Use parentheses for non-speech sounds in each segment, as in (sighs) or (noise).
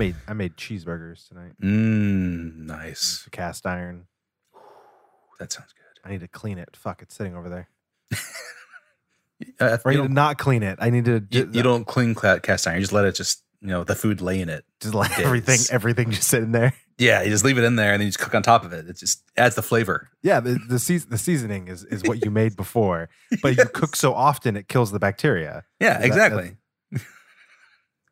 made I made cheeseburgers tonight. Mm, nice. Cast iron. That sounds good. I need to clean it. Fuck, it's sitting over there. (laughs) Or I need to don't, clean it. I need to you, you don't clean cast iron. You just let it just you know the food lay in it. just let days. everything everything just sit in there. (laughs) Yeah, you just leave it in there and then you just cook on top of it. It just adds the flavor. Yeah, the the, seas- the seasoning is is what you made (laughs) before, but you cook so often it kills the bacteria. Yeah, That- exactly.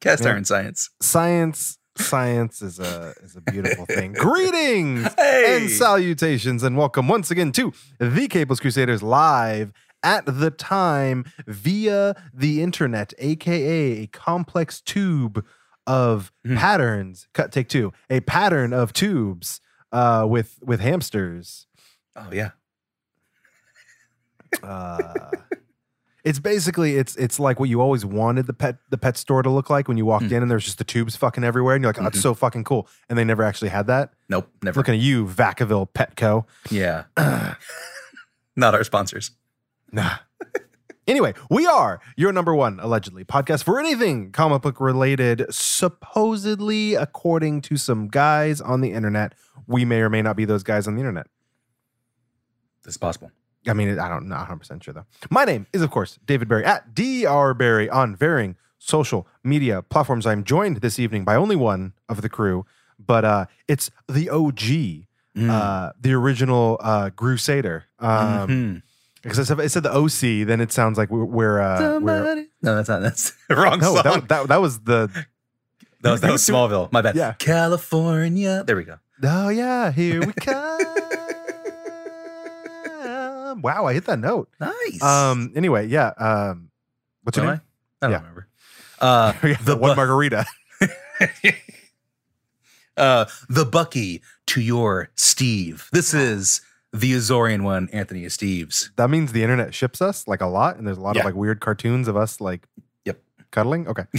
Cast Yeah. iron science. Science science is a is a beautiful thing. (laughs) Greetings Hey, and salutations and welcome once again to the Capeless Crusaders live at the time via the internet, aka a complex tube of Mhm. patterns. Cut take two. A pattern of tubes uh, with with hamsters. oh yeah. Uh, it's basically it's it's like what you always wanted the pet the pet store to look like when you walked Mm. in and there's just the tubes fucking everywhere and you're like, oh, it's Mhm. so fucking cool. And they never actually had that. Nope, never. Looking at you, Vacaville Petco. yeah, (sighs) not our sponsors. Nah. anyway, we are your number one allegedly podcast for anything comic book related. Supposedly, according to some guys on the internet, we may or may not be those guys on the internet. This is possible. I mean, I don't know, 100% sure though. My name is, of course, David Barry at DR Barry on varying social media platforms. I'm joined this evening by only one of the crew, but uh, it's the OG, Mm. uh, the original uh, Crusader. Um, Mhm. Because it said the OC, then it sounds like we're, we're, uh, we're no, that's not. That's (laughs) wrong no, song. that, that, that was the, (laughs) that was that was (laughs) Smallville. My bad. Yeah. California. There we go. oh yeah, here we come. Wow, I hit that note. Nice. Um. Anyway, yeah. Um. What's your name? I? I don't Yeah. remember. Uh, (laughs) Yeah, the one Bu- margarita. (laughs) uh, the Bucky to your Steve. This is the Azorean one, Anthony Steves. That means the internet ships us like a lot, and there's a lot Yeah. of like weird cartoons of us like Yep. cuddling. Okay. (laughs)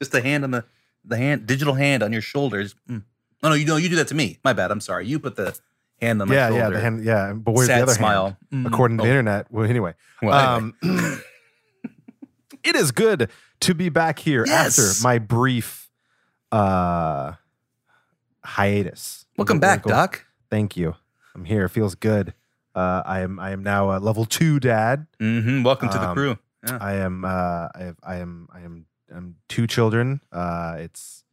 Just the hand on the the hand, digital hand on your shoulders. Mm. Oh no, you know you do that to me. My bad. I'm sorry. You put the hand on my yeah, shoulder. yeah, the hand, yeah. But where's Sad the other smile. hand? Mm. According to Oh, the internet. Well, anyway, well, anyway. um, (clears throat) it is good to be back here Yes. after my brief uh hiatus. welcome back? Doc. Thank you. I'm here. It feels good. Uh, I am. I am now a level two dad. hmm Welcome to the Um, crew. Yeah. I am. Uh, I have. I am. I am. I'm two children. Uh, it's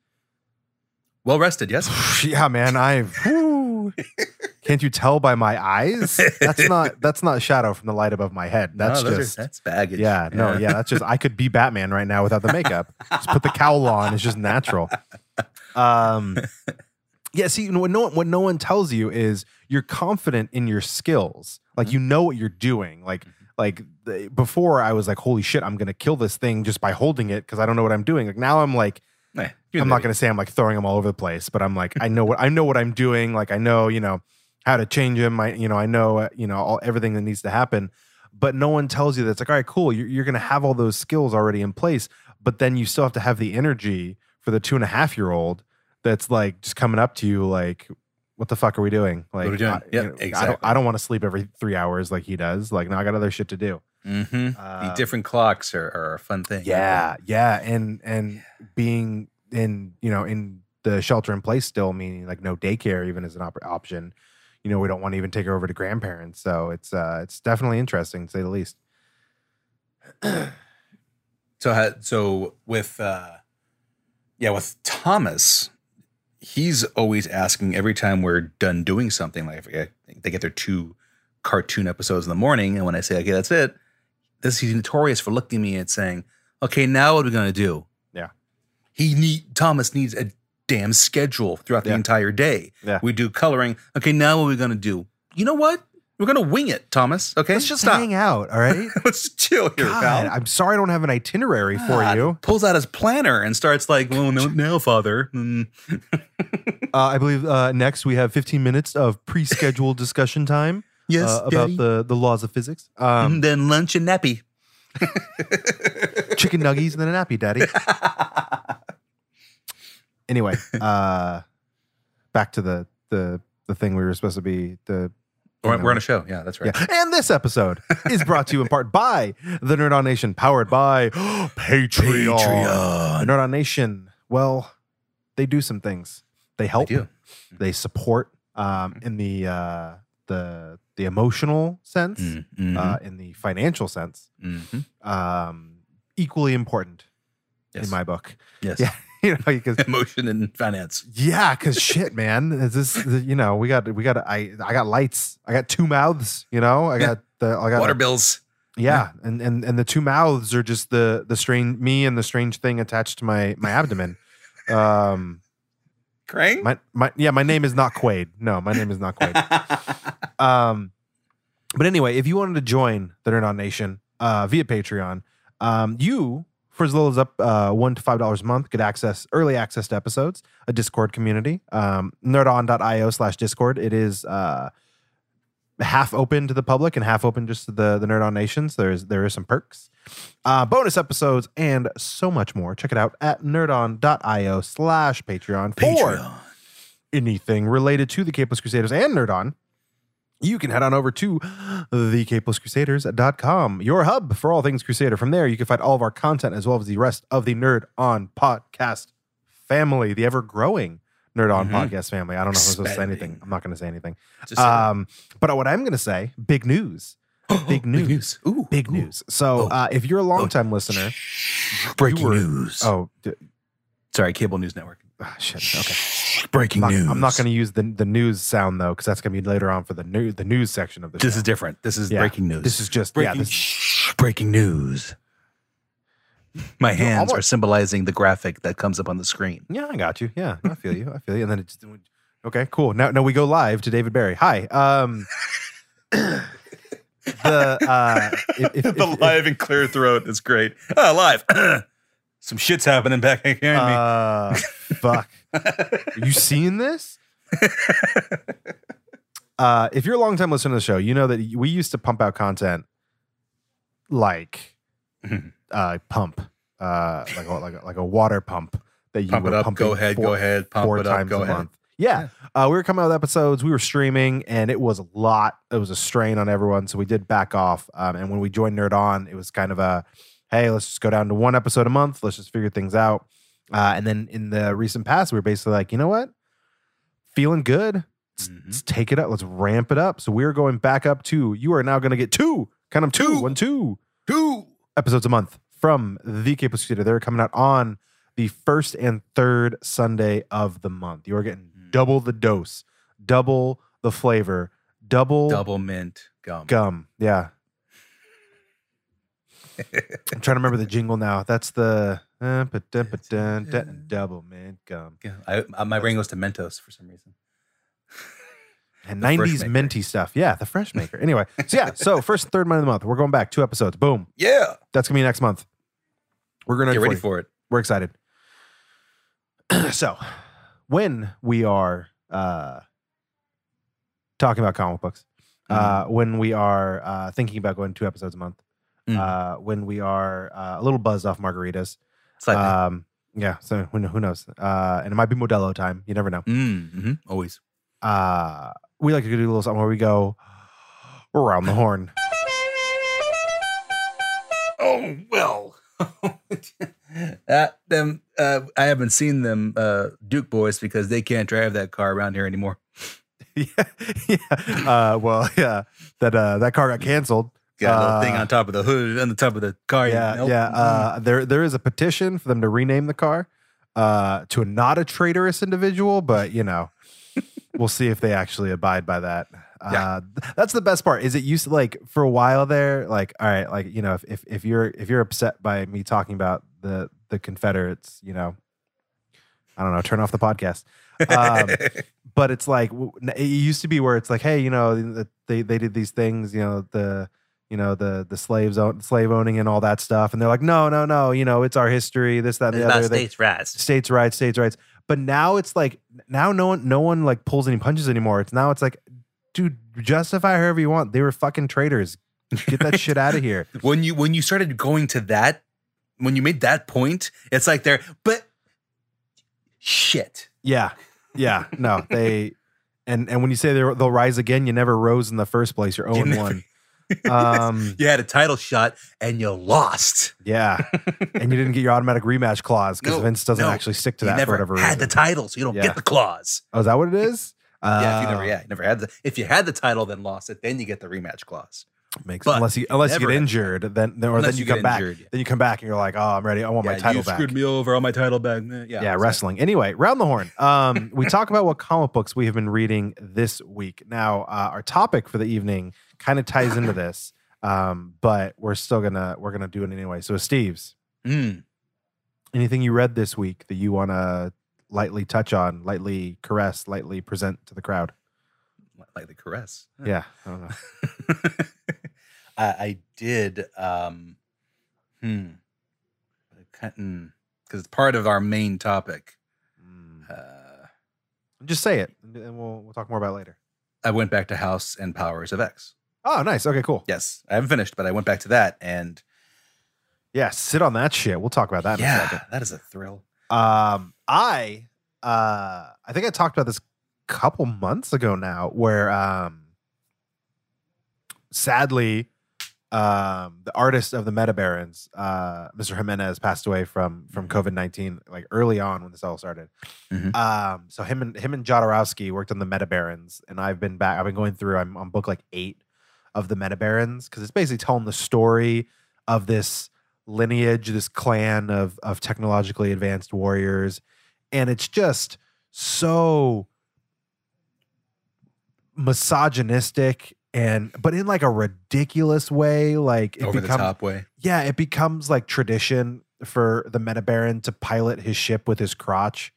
Well rested, yes. (sighs) yeah, man. I (laughs) can't you tell by my eyes? That's not (laughs) that's not a shadow from the light above my head. That's No, those are- just that's baggage. yeah, no, yeah. That's just I could be Batman right now without the makeup. just put the cowl on. It's just natural. Um, (laughs) yeah. See, what no one what no one tells you is you're confident in your skills. Like Mm-hmm. you know what you're doing. Like like the, before, I was like, holy shit, I'm gonna kill this thing just by holding it because I don't know what I'm doing. Like now, I'm like. I'm not going to say I'm like throwing them all over the place, but I'm like I know what I know what I'm doing. Like I know you know how to change them. I you know I know uh, you know all everything that needs to happen. But no one tells you that it's like all right, cool. You're, you're going to have all those skills already in place, but then you still have to have the energy for the two and a half year old that's like just coming up to you like. What the fuck are we doing? Like, are we doing? I, Yep, you know, I don't. exactly. I don't want to sleep every three hours like he does. Like, no, I got other shit to do. Mhm. Uh, the different clocks are, are a fun thing. yeah, yeah, and and being in you know in the shelter in place still, meaning like no daycare even as an op- option. You know, we don't want to even take her over to grandparents, so it's uh it's definitely interesting to say the least. So so with uh yeah, with Thomas, he's always asking every time we're done doing something, like I- they get their two cartoon episodes in the morning, and when I say, okay, that's it, this he's notorious for looking at me and saying, Okay, now what are we gonna do? Yeah. He need Thomas needs a damn schedule throughout the Yeah. entire day. Yeah. We do coloring. Okay, now what are we gonna do? You know what? We're gonna wing it, Thomas. Okay. Let's just Stop. hang out, all right? (laughs) Let's chill here, God, pal. I'm sorry I don't have an itinerary for you. Pulls out his planner and starts like, "Well, no, now, father." Mm. (laughs) Uh, I believe uh, next we have 15 minutes of pre-scheduled (laughs) discussion time Yes, uh, about Daddy. the the laws of physics. Um, Mm, then lunch and nappy. chicken nuggies and then a nappy, daddy. Anyway, (laughs) uh back to the the the thing we were supposed to be the We're, know, we're on a show. Yeah, that's right. yeah. And this episode is brought to you in part (laughs) by the Nerd On Nation, powered by (gasps) Patreon. Patreon. Nerd On Nation, well, they do some things. They help. do. They support um, Mm-hmm. in the uh, the the emotional sense, Mm, mhm, uh, in the financial sense. mhm. Um, equally important Yes. in my book. yes. Yeah. (laughs) You know, because Emotion and finance. yeah, because (laughs) shit, man, is this you know we got we got I I got lights. I got two mouths. You know, I got the I got Water bills. Yeah, and and and the two mouths are just the the strange me and the strange thing attached to my my abdomen. (laughs) Um, Krang? my my yeah, my name is not Quaid. No, my name is not Quaid. Um, but anyway, if you wanted to join the Nerd On Nation uh, via Patreon, um, you for as little as up uh, one to five dollars a month get access early access to episodes, a Discord community, um, nerdon.io slash Discord. It is uh, half open to the public and half open just to the the Nerd On Nations. There's there is some perks, uh, bonus episodes, and so much more. Check it out at nerdon.io slash Patreon for Patreon. anything related to the Capeless Crusaders and Nerd On, you can head on over to thecapelesscrusaders.com, your hub for all things Crusader. From there, you can find all of our content as well as the rest of the Nerd On podcast family, the ever growing Nerd On Mhm. podcast family. I don't know if I'm supposed to say anything. I'm not going to say anything. Um, but what I'm going to say, big news. (gasps) big news. Ooh, Big ooh. news. So Oh. uh, if you're a longtime listener, Breaking were- news. oh, d- sorry, Cable News Network. ah, shit. Okay. Breaking I'm not, news. I'm not going to use the, the news sound though, because that's going to be later on for the new the news section of the This show. is different. This is Yeah. breaking news. This is just breaking, yeah. This, breaking news. My hands almost- are symbolizing the graphic that comes up on the screen. yeah, I got you. Yeah, I feel you. I feel you. And then it's okay, cool. Now, now we go live to David Barry. Hi. Um, (coughs) the uh, if, if, (laughs) the if- live and clear throat is great. Ah, live. (coughs) Some shit's happening back here. in me. uh, fuck. Are (laughs) you seeing this? Uh, if you're a long time listener to the show, you know that we used to pump out content like (laughs) uh, pump, uh, like a, like a, like a water pump that you would pump it up. Go ahead. four- go ahead. Pump four it up. times Go a ahead. month. Yeah, Uh, we were coming out with episodes. We were streaming, and it was a lot. It was a strain on everyone, so we did back off. Um, and when we joined Nerd On, it was kind of a, hey, let's just go down to one episode a month. Let's just figure things out. Uh, and then in the recent past, we were basically like, you know what, feeling good. Let's, Mhm. let's take it up. Let's ramp it up. So we're going back up to. You are now going to get two, kind of two, Two. one, two Two. episodes a month from the Capeless Crusader. They're coming out on the first and third Sunday of the month. You are getting Mhm. double the dose, double the flavor, double, Double mint gum. gum. Yeah. I'm trying to remember the jingle now. That's the uh, ba-dun, ba-dun, dun, double mint gum. Yeah, I, I- my brain goes to Mentos for some reason. (laughs) And The 90s Maker. minty stuff. Yeah, the fresh maker. Anyway, so yeah, so (laughs) first and third month of the month, we're going back two episodes. Boom. Yeah. That's gonna be next month. We're gonna Get ready for for it. we're excited. (clears throat) so, when we are uh, talking about comic books, uh, when we are uh, thinking about going two episodes a month, Mhm. uh, when we are uh, a little buzzed off margaritas, Slightly. um, yeah. So who, who knows? Uh, and it might be Modelo time. You never know. mm, mhm, Always. Uh, we like to do a little something where we go around the horn. (laughs) Oh well. (laughs) uh, them. Uh, I haven't seen them uh, Duke boys because they can't drive that car around here anymore. (laughs) yeah, yeah. Uh, well, yeah. That uh, that car got canceled. Got a little thing Uh, on top of the hood, on the top of the car. yeah, Nope. yeah. Uh, there, there is a petition for them to rename the car uh, to a not a traitorous individual, but you know, (laughs) we'll see if they actually abide by that. Uh, Yeah. th- that's the best part. Is it used to like for a while there, like all right, like you know, if if, if you're if you're upset by me talking about the the Confederates, you know, I don't know, turn off the podcast. Um, (laughs) but it's like it used to be where it's like, hey, you know, the- they they did these things, you know, the you know the the slaves own, slave owning and all that stuff, and they're like, no, no, no, you know, it's our history, this, that, and It's the about other. They- states' rights. states' rights, states' rights. But now it's like now no one no one like pulls any punches anymore. It's now it's like, dude, justify however you want. They were fucking traitors. Get that shit out of here. (laughs) when you when you started going to that when you made that point it's like they're but shit Yeah, yeah, no, they And and when you say they're- they'll rise again, you never rose in the first place. You're 0 never- 1. Um, (laughs) You had a title shot and you lost. yeah. And you didn't get your automatic rematch clause because No, Vince doesn't no. actually stick to you that for whatever had reason. the title, so you don't Yeah. get the clause. oh, is that what it is? yeah, if you Uh, never, yeah, you never had the. If you had the title, then lost it, then you get the rematch clause. Makes But unless you unless you get injured, then then- or Unless then you, you come back. injured, yeah. Then you come back and you're like, oh, I'm ready. I want my title you back. screwed me over on my title back. Yeah, yeah, exactly. wrestling. Anyway, round the horn. Um, we talk about what comic books we have been reading this week. Now, uh, our topic for the evening kind of ties into this, um, but we're still gonna we're gonna do it anyway. So, Steve's, Mm. anything you read this week that you want to lightly touch on, lightly caress, lightly present to the crowd? Lightly caress. Yeah, I don't know. (laughs) I, I did. Um, hmm. Because it's part of our main topic. Mm. Uh, Just say it, and we'll we'll talk more about it later. I went back to House and Powers of X. Oh, nice. Okay, cool. Yes, I haven't finished, but I went back to that, and Yeah, sit on that shit. We'll talk about that in a second. yeah, that is a thrill. Um, I uh I think I talked about this a couple months ago now, where um sadly um the artist of the Meta Barons, uh Mr. Giménez passed away from from COVID nineteen like early on when this all started. Mhm. Um so him and him and Jodorowsky worked on the Meta Barons and I've been back I've been going through I'm on book like eight of the Meta Barons because it's basically telling the story of this lineage, this clan of of technologically advanced warriors, and it's just so misogynistic and but in like a ridiculous way. Like it Over becomes the top way. yeah, it becomes like tradition for the Meta Baron to pilot his ship with his crotch.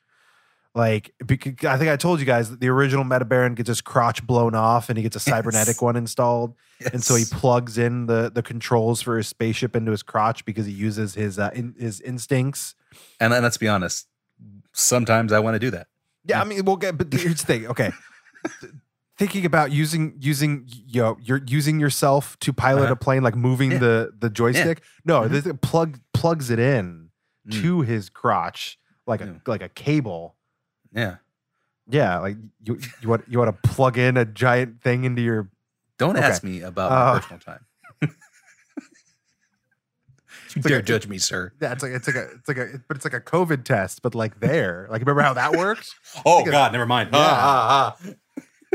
Like, bec- I think I told you guys that the original Meta Baron gets his crotch blown off and he gets a cybernetic Yes. one installed and so he plugs in the the controls for his spaceship into his crotch because he uses his uh, in, his instincts. and, and let's be honest. Sometimes I want to do that. Yeah, I mean, we'll get. But here's the thing. Okay, (laughs) thinking about using using you know you're using yourself to pilot Uh-huh. a plane, like moving Yeah. the the joystick. No, Mhm. this plug plugs it in Mm. to his crotch like a Yeah. like a cable. Yeah. Yeah, like you you want you want to plug in a giant thing into your Don't Okay. ask me about Uh, my personal time. (laughs) you like dare a- judge me, sir. yeah, it's like it's like a it's like a but it's like a COVID test, but like there. Like remember how that (laughs) works? Oh God, never mind. Yeah. Ah, ah, ah.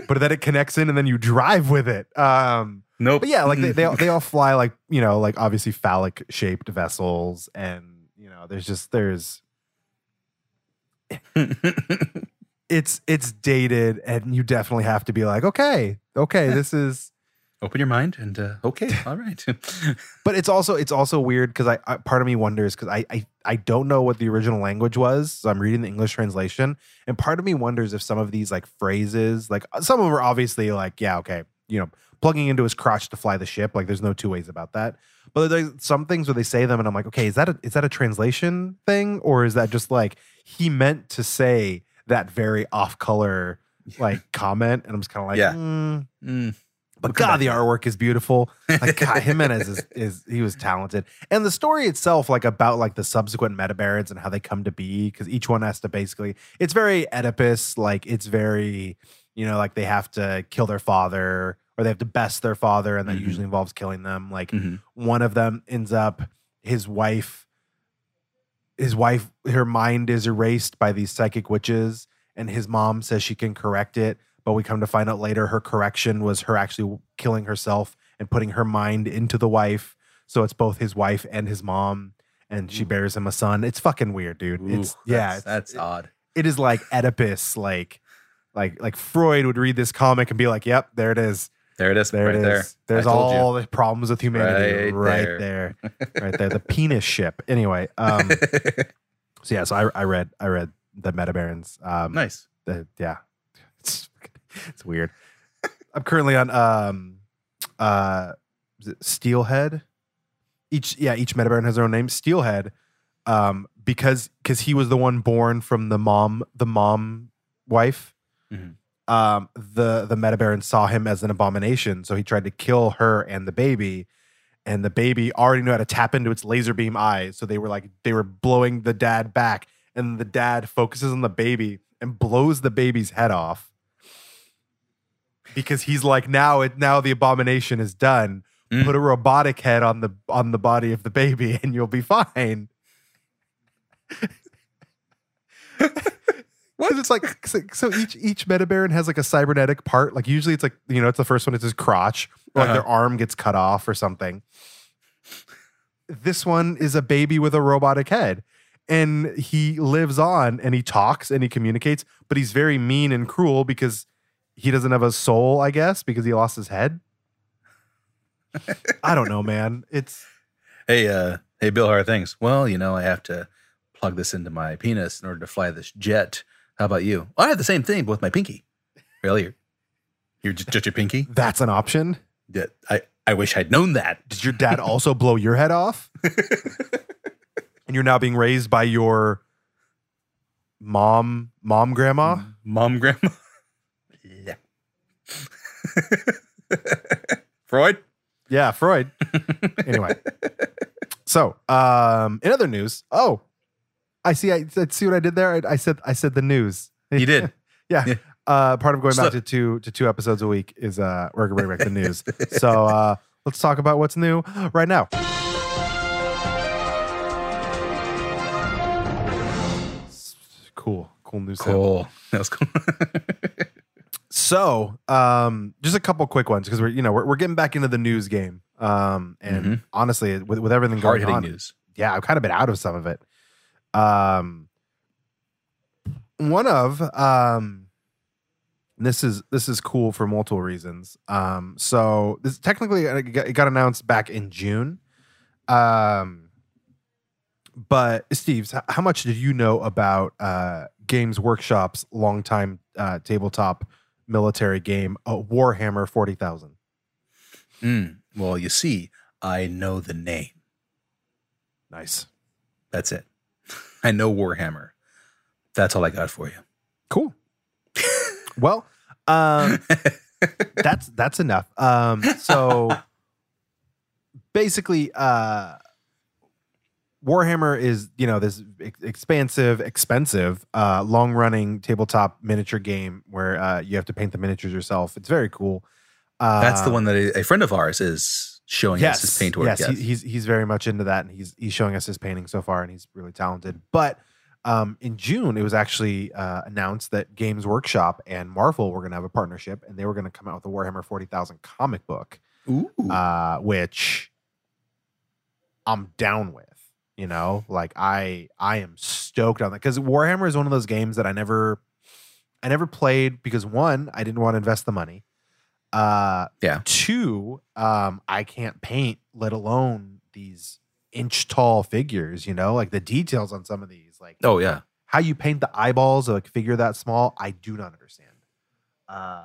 but then it connects in and then you drive with it. Um Nope. But yeah, like they, they all, (laughs) they all fly like you know like obviously phallic shaped vessels, and you know there's just there's it's it's dated, and you definitely have to be like okay okay this is. Open your mind and uh, okay, (laughs) all right. (laughs) But it's also it's also weird because I, I part of me wonders because I, I I don't know what the original language was, so I'm reading the English translation, and part of me wonders if some of these like phrases like some of them are obviously like yeah okay you know plugging into his crotch to fly the ship like there's no two ways about that but there's some things where they say them and i'm like okay is that a, is that a translation thing? Or is that just like he meant to say that very off color like comment and i'm just kind of like Yeah. "Mm." Mm, but We'll god the artwork is beautiful. Like (laughs) god Giménez is, is he was talented. And the story itself like about like the subsequent meta barons and how they come to be because each one has to basically it's very oedipus like it's very you know like they have to kill their father or they have to best their father and that Mhm. usually involves killing them like mhm. one of them ends up his wife his wife her mind is erased by these psychic witches and his mom says she can correct it but we come to find out later her correction was her actually killing herself and putting her mind into the wife so it's both his wife and his mom and she Ooh. bears him a son it's fucking weird dude Ooh, it's yeah that's, that's it- odd. it is like oedipus like like like freud would read this comic and be like yep there it is There it is. there right it is. there. There's told you. all the problems with humanity Right right, there. right there. The penis ship. Anyway, um, (laughs) so yeah, so I, I read I read the Meta Barons. Um, nice. the- yeah, it's it's weird. I'm currently on um, uh, is it Steelhead. Each yeah, each Meta Baron has their own name. Steelhead, um, because because he was the one born from the mom the mom wife Mhm. Um, the the Meta Baron saw him as an abomination, so he tried to kill her and the baby. And the baby already knew how to tap into its laser beam eyes, so they were like they were blowing the dad back, and the dad focuses on the baby and blows the baby's head off. because he's like now it now the abomination is done. Mm. Put a robotic head on the on the body of the baby (laughs) and you'll be fine. Because it's like (laughs) so, each each metabaron has like a cybernetic part. Like usually it's like you know it's the first one. It's his crotch, or like Uh-huh. their arm gets cut off or something. This one is a baby with a robotic head, and he lives on and he talks and he communicates, but he's very mean and cruel because he doesn't have a soul. I guess because he lost his head. I don't know, man. It's Hey, uh, hey, Bill, how are things? Well, you know, I have to plug this into my penis in order to fly this jet. How about you? I have the same thing, but with my pinky. Really? You're, you're just, just your pinky? (laughs) that's an option. Yeah, I, I wish I'd known that. Did your dad also blow your head off? (laughs) and you're now being raised by your mom, mom, grandma. Mom, grandma. (laughs) yeah. Freud? Yeah, Freud. anyway, so um, in other news, oh, I see. I, see what I did there. I, I said. I said the news. You did. (laughs) yeah. Yeah. Uh, part of going back to two to two episodes a week is uh, we're gonna bring back the news. (laughs) so uh, let's talk about what's new right now. Cool, cool news. Cool. That was cool. (laughs) So, um, just a couple quick ones because we're you know we're, we're getting back into the news game. Um, and Mhm. honestly, with with everything going on, news. yeah, I've kind of been out of some of it. Um, one of um, this is this is cool for multiple reasons. Um, so this technically it got, it got announced back in June. Um, but Steve's, how much did you know about uh, Games Workshop's longtime uh, tabletop military game, uh, Warhammer Forty Thousand? Mm. Well, you see, I know the name. Nice, That's it. I know Warhammer. That's all I got for you. cool. (laughs) well, um, (laughs) that's that's enough. Um, so basically, uh, Warhammer is you know this ex- expansive, expensive, uh, long running tabletop miniature game where uh, you have to paint the miniatures yourself. It's very cool. Uh, That's the one that a, a friend of ours is showing us his paint work. Yes, Yes. He, he's he's very much into that, and he's he's showing us his painting so far, and he's really talented. But um, in June, it was actually uh, announced that Games Workshop and Marvel were going to have a partnership, and they were going to come out with a Warhammer Forty Thousand comic book, Ooh. uh, which I'm down with. You know, like I I am stoked on that because Warhammer is one of those games that I never I never played because one I didn't want to invest the money. Uh, Yeah. Two, um, I can't paint, let alone these inch tall figures. You know, like the details on some of these, like oh, yeah. how you paint the eyeballs of a figure that small. I do not understand. Uh,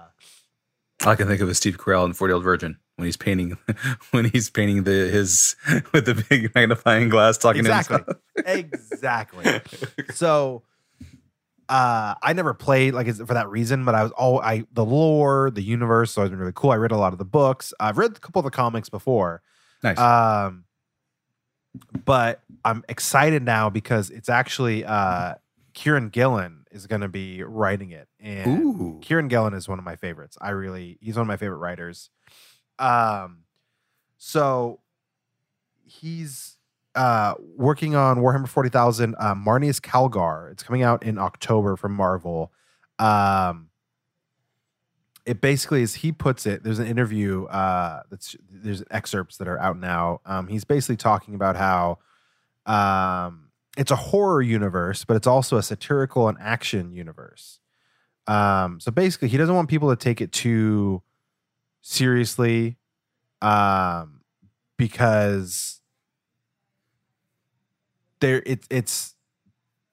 I can think of a Steve Carell in 40 Year Old Virgin when he's painting (laughs) when he's painting the his (laughs) with the big magnifying glass talking exactly, to exactly. so uh i never played like it's for that reason but i was all i the lore the universe so it's been really cool. I read a lot of the books. I've read a couple of the comics before. Nice. um but i'm excited now because it's actually uh Kieron Gillen is going to be writing it and Ooh. Kieron Gillen is one of my favorites. I really he's one of my favorite writers. Um so he's uh working on Warhammer 40,000 uh, Marneus Calgar. It's coming out in October from Marvel. Um it basically as he puts it, there's an interview uh that's there's excerpts that are out now. Um he's basically talking about how um it's a horror universe, but it's also a satirical and action universe. Um so basically he doesn't want people to take it too seriously um because there it, it's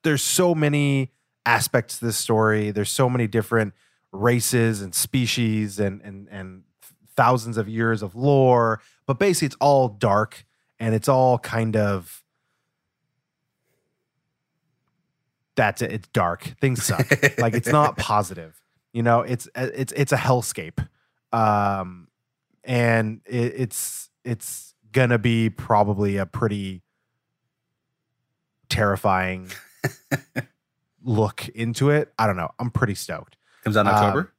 there's so many aspects to this story. There's so many different races and species and and and thousands of years of lore but basically it's all dark and it's all kind of that's it. It's dark. Things suck. (laughs) Like it's not positive you know? It's it's it's a hellscape. Um and it, it's it's gonna be probably a pretty terrifying (laughs) look into it i don't know i'm pretty stoked Comes out in um, October.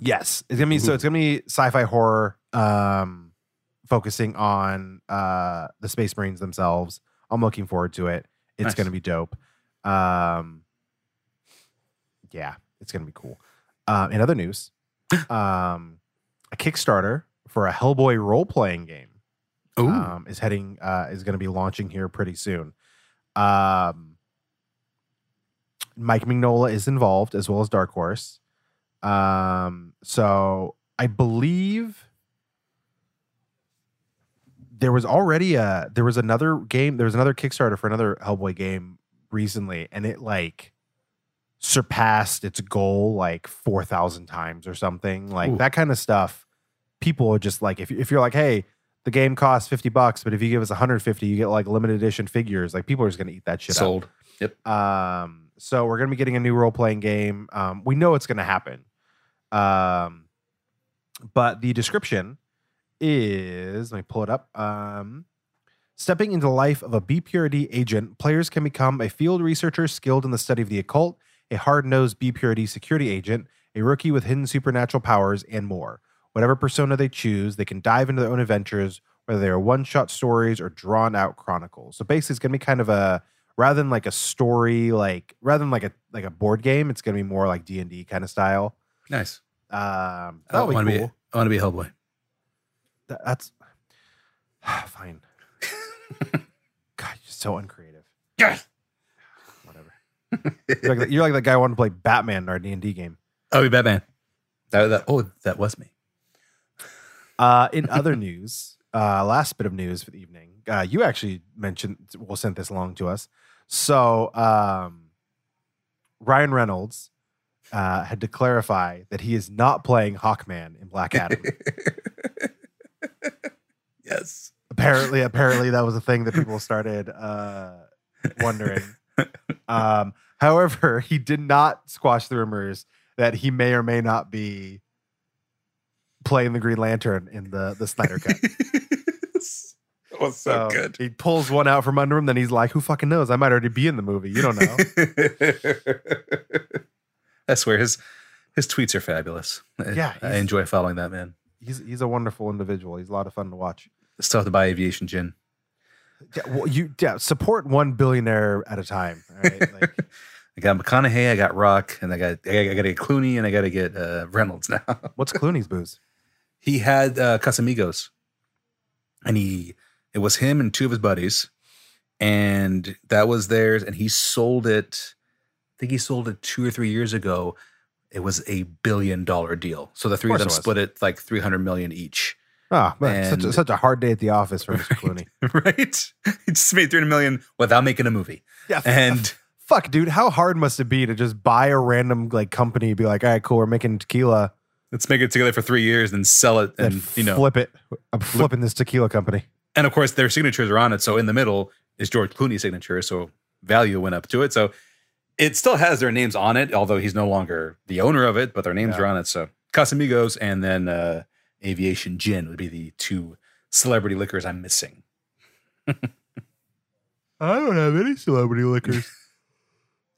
Yes, it's gonna be so. It's gonna be sci-fi horror, um, focusing on uh the Space Marines themselves. I'm looking forward to it. It's Nice. gonna be dope. Um, yeah, it's gonna be cool. Um, in other news, (gasps) um, a Kickstarter for a Hellboy role-playing game um, is heading uh, is going to be launching here pretty soon. Um, Mike Mignola is involved as well as Dark Horse. Um, so I believe there was already a there was another game there was another Kickstarter for another Hellboy game recently, and it like surpassed its goal like four thousand times or something like Ooh. that kind of stuff. People are just like if if you're like hey the game costs 50 bucks but if you give us 150 you get like limited edition figures like people are just going to eat that shit up. Sold. Um, so we're gonna be getting a new role playing game. Um, we know it's gonna happen. Um, but the description is let me pull it up. Um, stepping into the life of a BPRD agent, players can become a field researcher skilled in the study of the occult, a hard nosed BPRD security agent, a rookie with hidden supernatural powers, and more. Whatever persona they choose, they can dive into their own adventures, whether they are one shot stories or drawn out chronicles. So basically, it's gonna be kind of a rather than like a story, like rather than like a like a board game, it's gonna be more like D and D kind of style. Nice. Um, I that'll be want to cool. be. I want to be Hellboy. That- that's (sighs) fine. (laughs) God, you're so uncreative. Yes. Whatever. You're like, the- you're like that guy who wanted to play Batman in our D and D game. I'll be Batman. That, that, oh, that was me. Uh, in (laughs) other news, uh, last bit of news for the evening. Uh, you actually mentioned, well, sent this along to us. So, um, Ryan Reynolds uh, had to clarify that he is not playing Hawkman in Black Adam. (laughs) yes. apparently, apparently, that was a thing that people started uh, wondering. (laughs) Um, however, he did not squash the rumors that he may or may not be playing the Green Lantern in the the Snyder cut. (laughs) that was so, good. He pulls one out from under him, then he's like, "Who fucking knows? I might already be in the movie. You don't know." (laughs) I swear his his tweets are fabulous. Yeah, I enjoy following that man. he's he's a wonderful individual. He's a lot of fun to watch. Still have to buy aviation gin. Yeah, well, you yeah, support one billionaire at a time. All right, (laughs) like, I got McConaughey, I got Rock, and I got I got to get Clooney, and I got to get uh, Reynolds now. what's Clooney's booze? He had uh, Casamigos, and he it was him and two of his buddies, and that was theirs, and he sold it. I think he sold it two or three years ago. It was a billion dollar deal. So the three of course them it split it like three hundred million each. Oh, man, such a, such a hard day at the office for (laughs) Mr. Clooney. right? (laughs) He just made 300 million without making a movie. Yeah, And fuck, dude, how hard must it be to just buy a random like company, be like, all right, cool, we're making tequila, let's make it together for three years and sell it. and And, you know, flip it. I'm flipping this tequila company. and of course, their signatures are on it. So in the middle is George Clooney's signature. So value went up to it. So it still has their names on it, although he's no longer the owner of it, but their names Yeah. are on it. So Casamigos and then uh, Aviation Gin would be the two celebrity liquors I'm missing. (laughs) I don't have any celebrity liquors. (laughs)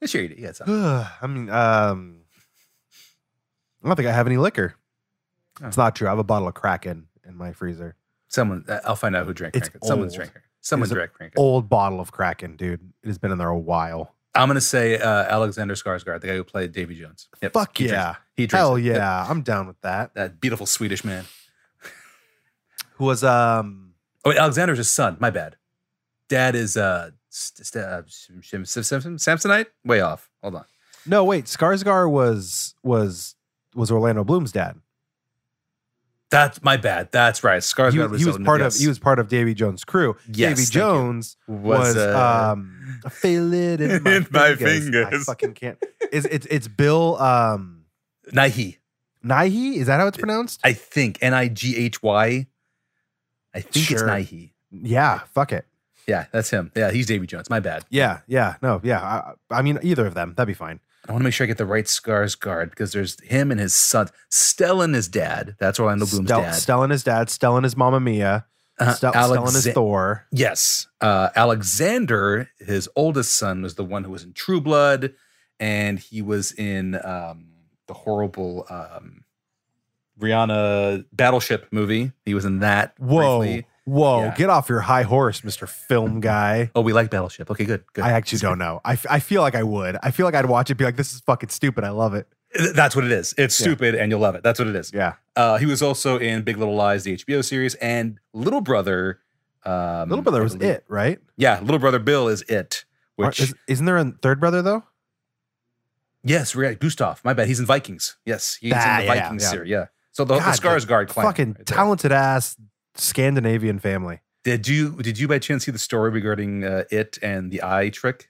Sure, you do. Yeah, it's (sighs) I mean, um, I don't think I have any liquor. It's not true. I have a bottle of Kraken in my freezer. someone. uh, I'll find out who drank It's Kraken. Someone's old. drank. Someone It's drank Kraken. Old bottle of Kraken, dude. It has been in there a while. I'm gonna say uh, Alexander Skarsgård, the guy who played Davy Jones. Yep, Fuck he drinks- yeah. he drinks Hell it. Yep, yeah. I'm down with that. that beautiful Swedish man. Who was um Oh, wait, Alexander's his son. My bad. Dad is uh, uh Samsonite. Way off. Hold on. no wait, Skarsgård was was was Orlando Bloom's dad. That's my bad. That's right. Skarsgård he, was, he was part yes. of he was part of Davy Jones' crew. Yes, Davy. Jones was, uh, um feel it in my, (laughs) in my fingers. I fucking can't. It's it's it's Bill um Nighy. Nighy. Is that how it's pronounced? I think N I G H Y. I think it's Sure. Nighy. Yeah, fuck it. Yeah, that's him. Yeah, he's Davy Jones. My bad. Yeah, yeah, no, yeah. I, I mean, either of them, that'd be fine. I want to make sure I get the right Skarsgård because there's him and his son. Stellan, his dad. That's Orlando Bloom's Stel- dad. Stellan his dad. Stellan is Mamma Mia. Uh, Stel- Stellan Alexa- his Thor. Yes. Uh, Alexander, his oldest son, was the one who was in True Blood, and he was in um, the horrible um, Rihanna Battleship movie. He was in that. Whoa, briefly. Whoa! Yeah. Get off your high horse, Mister Film Guy. Oh, we like Battleship. Okay, good. good. I actually don't know. I, f- I feel like I would. I feel like I'd watch it, be like, "This is fucking stupid." I love it. That's what it is. It's Yeah. stupid, and you'll love it. That's what it is. Yeah, Uh, he was also in Big Little Lies, the HBO series, and Little Brother. Um, Little Brother was it, right? Yeah, Little Brother Bill is it. Which is, isn't there a third brother though? yes, right, Gustav. My bad. He's in Vikings. Yes, he's Ah, in the yeah, Vikings yeah. series. Yeah. So the, the God, Skarsgård clan. Fucking right talented ass Scandinavian family. Did you did you by chance see the story regarding uh, it and the eye trick?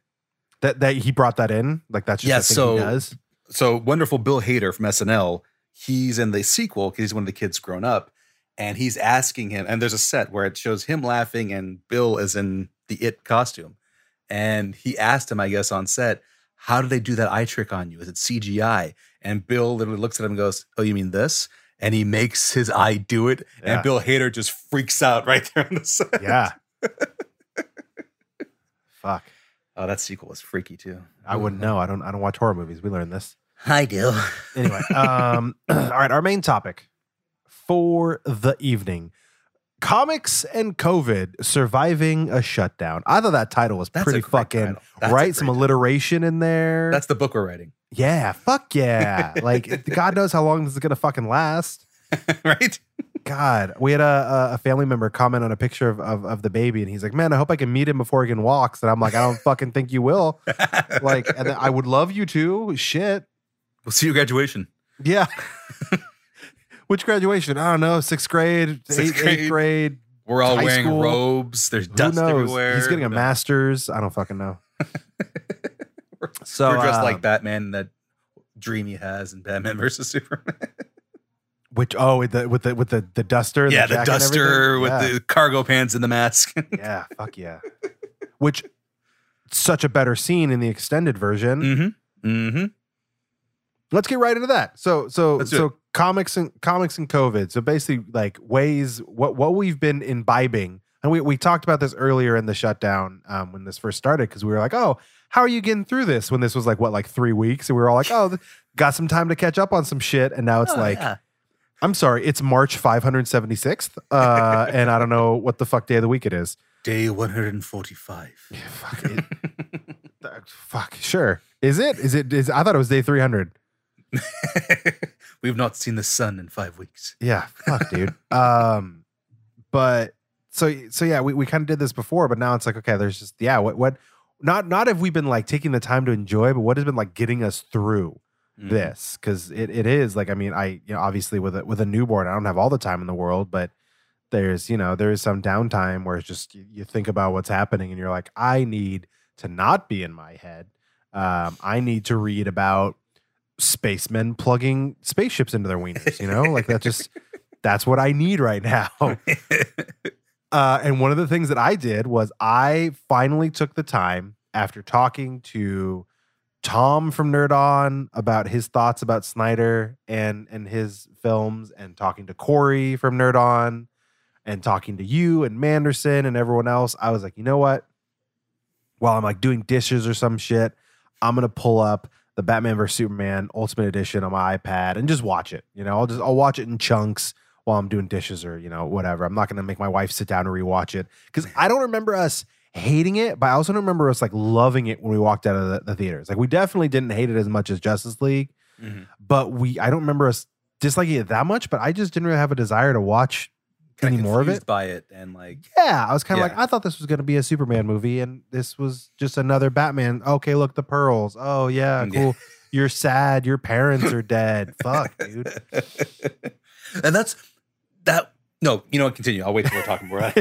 That that he brought that in, like that's just Yeah, a thing so- he does. so wonderful Bill Hader from SNL, he's in the sequel because he's one of the kids grown up, and he's asking him. And there's a set where it shows him laughing, and Bill is in the it costume, and he asked him, I guess, on set, "How do they do that eye trick on you? Is it CGI?" And Bill literally looks at him and goes, "Oh, you mean this?" And he makes his eye do it, Yeah. and Bill Hader just freaks out right there on the set. Yeah. (laughs) Fuck. Oh, that sequel was freaky too. I wouldn't know. I don't. I don't watch horror movies. We learned this I do. anyway. Um. (clears throat) all right. Our main topic for the evening: comics and COVID surviving a shutdown. I thought that title was That's pretty fucking title. Right. Some title. alliteration in there. That's the book we're writing, yeah. Fuck yeah. (laughs) like God knows how long this is gonna fucking last. (laughs) right? God, we had a, a- a family member comment on a picture of, of, of the baby, and he's like, "Man, I hope I can meet him before he can walk." And I'm like, "I don't (laughs) fucking think you will." Like, and then I would love you to. Shit, We'll see you graduation. yeah. Which graduation? I don't know. Sixth grade, (laughs) Sixth eighth, grade. eighth grade. We're all High wearing school. robes. There's Who dust knows? everywhere. He's getting a knows? master's. I don't fucking know. (laughs) so We're dressed like Batman. That dream he has in Batman versus (laughs) Superman. which oh with the with the with the the duster. yeah, the jacket and duster everything? with Yeah. the cargo pants and the mask. yeah, fuck yeah. Which such a better scene in the extended version. mm-hmm. Mm-hmm. let's get right into that. So so Let's do so comics and comics and COVID. So basically like ways what what we've been imbibing. And we, we talked about this earlier in the shutdown um, when this first started because we were like, oh, how are you getting through this? When this was like what, like three weeks, and we were all like, oh, th- got some time to catch up on some shit, and now it's like, I'm sorry, it's March 576th, uh, (laughs) and I don't know what the fuck day of the week it is. day 145. Yeah, fuck it. (laughs) Fuck, sure. Is it? Is it? Is I thought it was day 300. (laughs) We've not seen the sun in five weeks. Yeah, fuck, dude. (laughs) Um, but so so yeah, we, we kind of did this before, but now it's like okay, there's just yeah, what what not not have we've been like taking the time to enjoy, but what has been like getting us through Mhm. this because it, it is like I mean I you know obviously with a with a newborn I don't have all the time in the world, but there's you know there is some downtime where it's just you, you think about what's happening and you're like I need to not be in my head. Um, I need to read about spacemen plugging spaceships into their wieners. You know, like that just (laughs) that's what I need right now. (laughs) Uh, and one of the things that I did was I finally took the time after talking to Tom from Nerd On about his thoughts about Snyder and and his films, and talking to Corey from Nerd On, and talking to you and Manderson and everyone else. I was like, you know what? While I'm like doing dishes or some shit, I'm gonna pull up the Batman vs Superman Ultimate Edition on my iPad and just watch it. You know, I'll just I'll watch it in chunks while I'm doing dishes or you know whatever. I'm not gonna make my wife sit down and rewatch it because I don't remember us hating it, but I also don't remember us like loving it when we walked out of the, the theaters. Like we definitely didn't hate it as much as Justice League, Mhm. but we I don't remember us disliking it that much. But I just didn't really have a desire to watch any more of it. by it and like Yeah, I was kind of Yeah. like I thought this was gonna be a Superman movie, and this was just another Batman. Okay, look the pearls. Oh yeah, (laughs) Yeah. cool. You're sad. Your parents are dead. (laughs) Fuck, dude. (laughs) and that's that. No, you know what? Continue. I'll wait till we're talking more.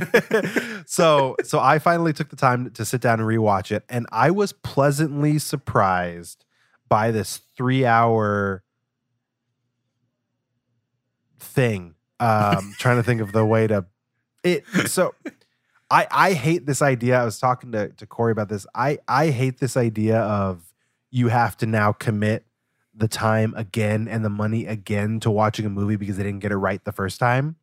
so so I finally took the time to sit down and rewatch it, and I was pleasantly surprised by this three hour thing. Um, (laughs) trying to think of the way to it. So I I hate this idea. I was talking to to Corey about this. I I hate this idea of you have to now commit the time again and the money again to watching a movie because they didn't get it right the first time.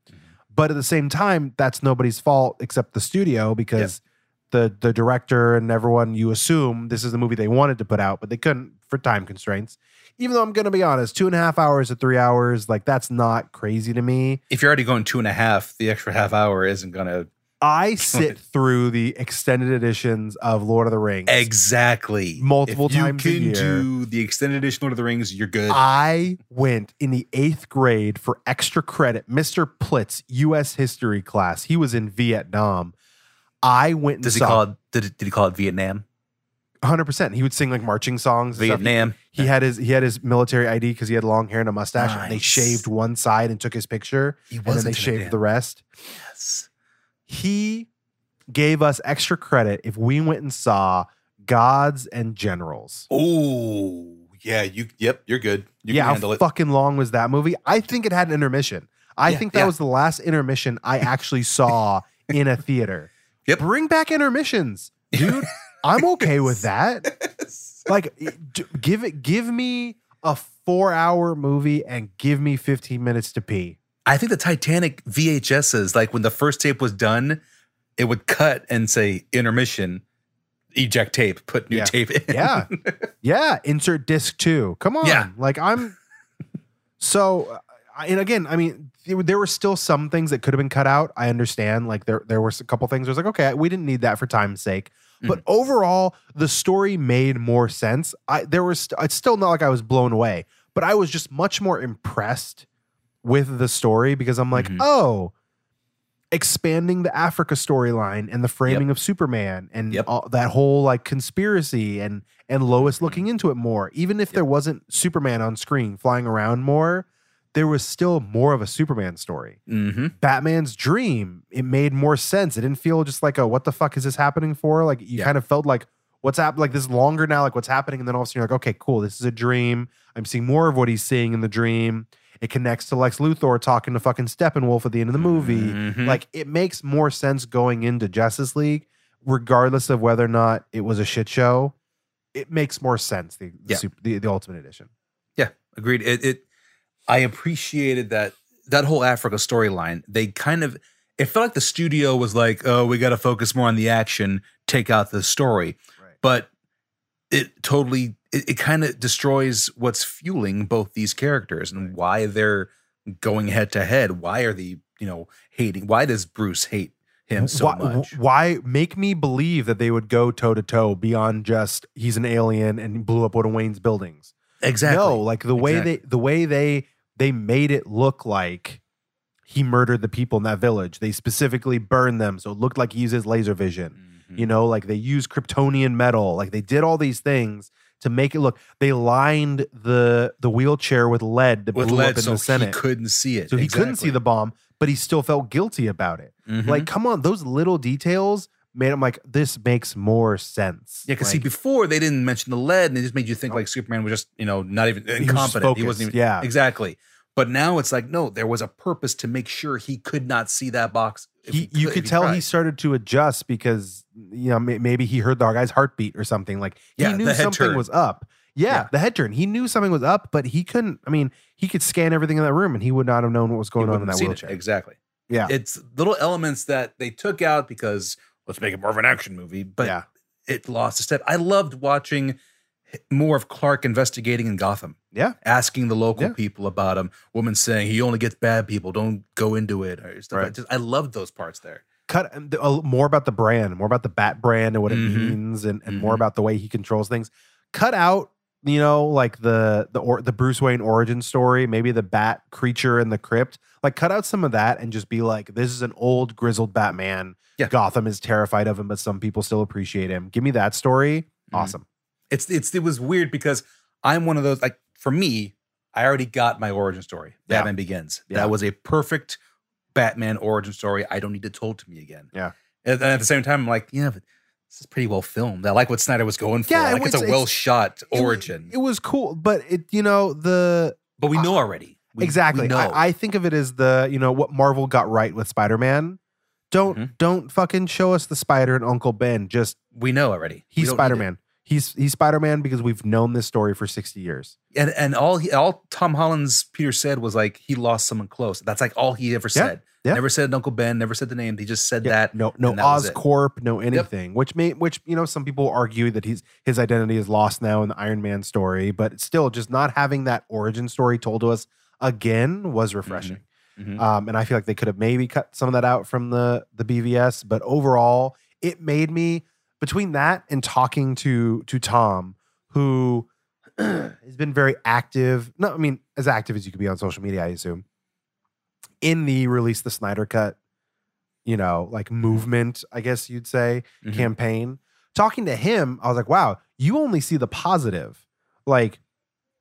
But at the same time, that's nobody's fault except the studio because the the director and everyone you assume this is the movie they wanted to put out, but they couldn't for time constraints. Even though I'm gonna be honest, two and a half hours to three hours, like that's not crazy to me. If you're already going two and a half, the extra half hour isn't gonna I (laughs) sit through the extended editions of Lord of the Rings. exactly Multiple if you times a can year. do the extended edition Lord of the Rings, you're good. I went in the eighth grade for extra credit, Mr. Plitz, U.S. history class. He was in Vietnam. I went and Does he saw call it? Did, it- did he call it Vietnam? 100%. He would sing like marching songs. Vietnam. stuff. He had his he had his military ID because he had long hair and a mustache. And they Nice. shaved one side and took his picture, He and then they shaved the rest. Yes. He gave us extra credit if we went and saw Gods and Generals. Oh, yeah. You. Yep. You're good. You yeah, can how it. fucking long was that movie? I think it had an intermission. I Yeah, think that yeah. was the last intermission I actually saw (laughs) in a theater. Yep. Bring back intermissions, dude. (laughs) I'm okay with that. Like, d- give it, give me a four hour movie and give me 15 minutes to pee. I think the Titanic VHSs, like when the first tape was done, it would cut and say intermission, eject tape, put new Yeah. tape in. Yeah. (laughs) Yeah. Insert disc two. Come on. Yeah. Like, I'm so, and again, I mean, there- there were still some things that could have been cut out. I understand. Like, there, there were a couple things I was like, okay, we didn't need that for time's sake. But overall, the story made more sense. I there was it's still not like I was blown away, but I was just much more impressed with the story because I'm like, Mhm. oh, expanding the Africa storyline and the framing of Superman and Yep. all, that whole like conspiracy and and Lois Mm-hmm. looking into it more. Even if there wasn't Superman on screen flying around more, there was still more of a Superman story. Mm-hmm. Batman's dream, it made more sense. It didn't feel just like a what the fuck is this happening for? Like you Yeah. kind of felt like what's happening like this is longer now, like what's happening, and then all of a sudden you're like, okay, cool, this is a dream. I'm seeing more of what he's seeing in the dream. It connects to Lex Luthor talking to fucking Steppenwolf at the end of the movie. Mhm. Like it makes more sense going into Justice League, regardless of whether or not it was a shit show. It makes more sense the the, Yeah. super, the, the Ultimate Edition. Yeah, agreed. It, it I appreciated that that whole Africa storyline. They kind of it felt like the studio was like, "Oh, we got to focus more on the action, take out the story." Right. But it totally it, it kind of destroys what's fueling both these characters and why they're going head to head. Why are they, you know, hating? Why does Bruce hate him so why, much? why make me believe that they would go toe to toe beyond just he's an alien and blew up one of Wayne's buildings? Exactly. No, like the way Exactly. they the way they they made it look like he murdered the people in that village. They specifically burned them, so it looked like he uses laser vision. Mhm. You know, like they used Kryptonian metal. Like they did all these things to make it look. They lined the the wheelchair with lead that with blew lead, up in so the Senate, he couldn't see it. so he couldn't see the bomb, but he still felt guilty about it. Mhm. Like, come on, those little details made him like this makes more sense. Yeah, because see, before they didn't mention the lead, and they just made you think like Superman was just, you know, not even was just incompetent. He, wasn't even yeah. exactly. But now it's like, no, there was a purpose to make sure he could not see that box. if he, you if could tell tried. he started to adjust because you know may- maybe he heard the guy's heartbeat or something. Like he Yeah, knew something turn. was up. Yeah, Yeah. the head turn. He knew something was up, but he couldn't. I mean, he could scan everything in that room, and he would not have known what was going on in that seen it. wheelchair. Exactly. Yeah, It's little elements that they took out because let's make it more of an action movie, but yeah, it lost a step. I loved watching more of Clark investigating in Gotham. Yeah. Asking the local Yeah. people about him. Woman saying he only gets bad people. Don't go into it. Or stuff Right. like just, I loved those parts there. cut uh, more about the brand, more about the Bat brand and what it Mhm. means, and, and more Mhm. about the way he controls things. Cut out, you know, like the the or, the Bruce Wayne origin story, maybe the Bat creature in the crypt. Like, cut out some of that and just be like, this is an old grizzled Batman. Yeah. Gotham is terrified of him, but some people still appreciate him. Give me that story. Mhm. Awesome. it's it's it was weird because I'm one of those like for me, I already got my origin story. Yeah. Batman Begins. Yeah. That was a perfect Batman origin story. I don't need it told to me again. Yeah. And, at the same time, I'm like, yeah, but this is pretty well filmed. I like what Snyder was going for. Yeah, it like it's, was- a it's- well shot It origin. It, was cool, but it, you know, the but we know already. We, exactly. We know. I, I think of it as the you know what Marvel got right with Spider Man. Don't Mhm. don't fucking show us the spider and Uncle Ben. Just we know already. He's Spider Man. he's he's Spider Man because we've known this story for sixty years. And and all he all Tom Holland's Peter said was like he lost someone close. That's like all he ever said. yeah. Never said Uncle Ben. Never said the name. He just said Yeah, that. no no that. Oscorp, no anything. Which may which you know some people argue that he's his identity is lost now in the Iron Man story, but still just not having that origin story told to us again was refreshing. Mhm. Um, and I feel like they could have maybe cut some of that out from the the BVS, but overall, it made me between that and talking to to Tom, who (clears throat) has been very active. No, I mean as active as you could be on social media, I assume. In the release the Snyder cut, you know, like movement, I guess you'd say Mhm. campaign. Talking to him, I was like, wow, you only see the positive. Like,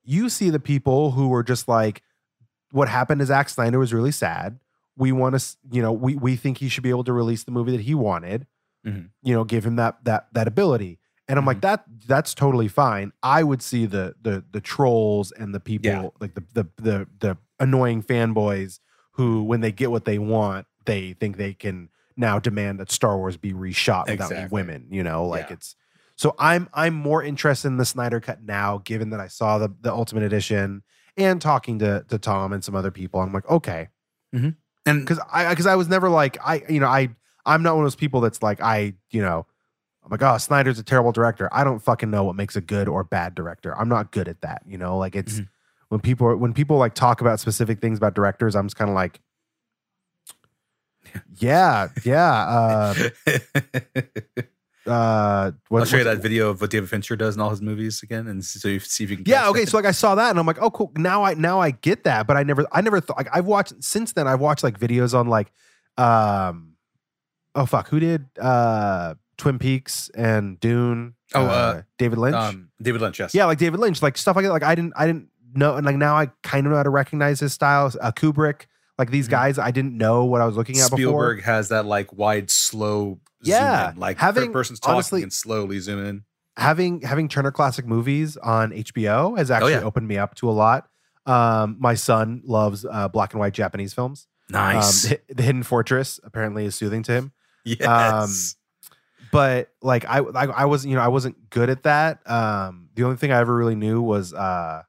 you see the people who were just like, what happened to Zack Snyder was really sad. We want to, you know, we we think he should be able to release the movie that he wanted. Mhm. You know, give him that that that ability. And I'm like, that that's totally fine. I would see the the the trolls and the people Yeah. like the the the the annoying fanboys who, when they get what they want, they think they can now demand that Star Wars be reshot without Exactly. women. You know, like Yeah. it's so I'm I'm more interested in the Snyder cut now, given that I saw the the Ultimate Edition and talking to to Tom and some other people. I'm like, okay, and because I because I was never like I you know I I'm not one of those people that's like I you know I'm like oh Snyder's a terrible director. I don't fucking know what makes a good or bad director. I'm not good at that. You know, like it's Mhm. when people when people like talk about specific things about directors, I'm just kind of like. (laughs) Yeah, yeah. Uh, (laughs) uh, what, I'll show you that video of what David Fincher does in all his movies again, and so you see if you can. Yeah, okay. that. So like I saw that and I'm like, oh cool. Now I now I get that, but I never I never thought like I've watched since then I've watched like videos on like um oh fuck, who did uh Twin Peaks and Dune? Oh, uh, David Lynch. um, David Lynch. Yes. yeah, like David Lynch, like stuff like that. Like I didn't I didn't know and like now I kind of know how to recognize his style. Uh, Kubrick, like these Mhm. guys, I didn't know what I was looking at before. Spielberg has that like wide, slow. Yeah, zoom in. like having- third person's talking honestly- and slowly zoom in. having having Turner Classic Movies on HBO has actually Oh, yeah. opened me up to a lot. Um, my son loves uh, black and white Japanese films. Nice. Um, the, the Hidden Fortress apparently is soothing to him. yes. But like I, I, I wasn't, you know, I wasn't good at that. Um, the only thing I ever really knew was uh,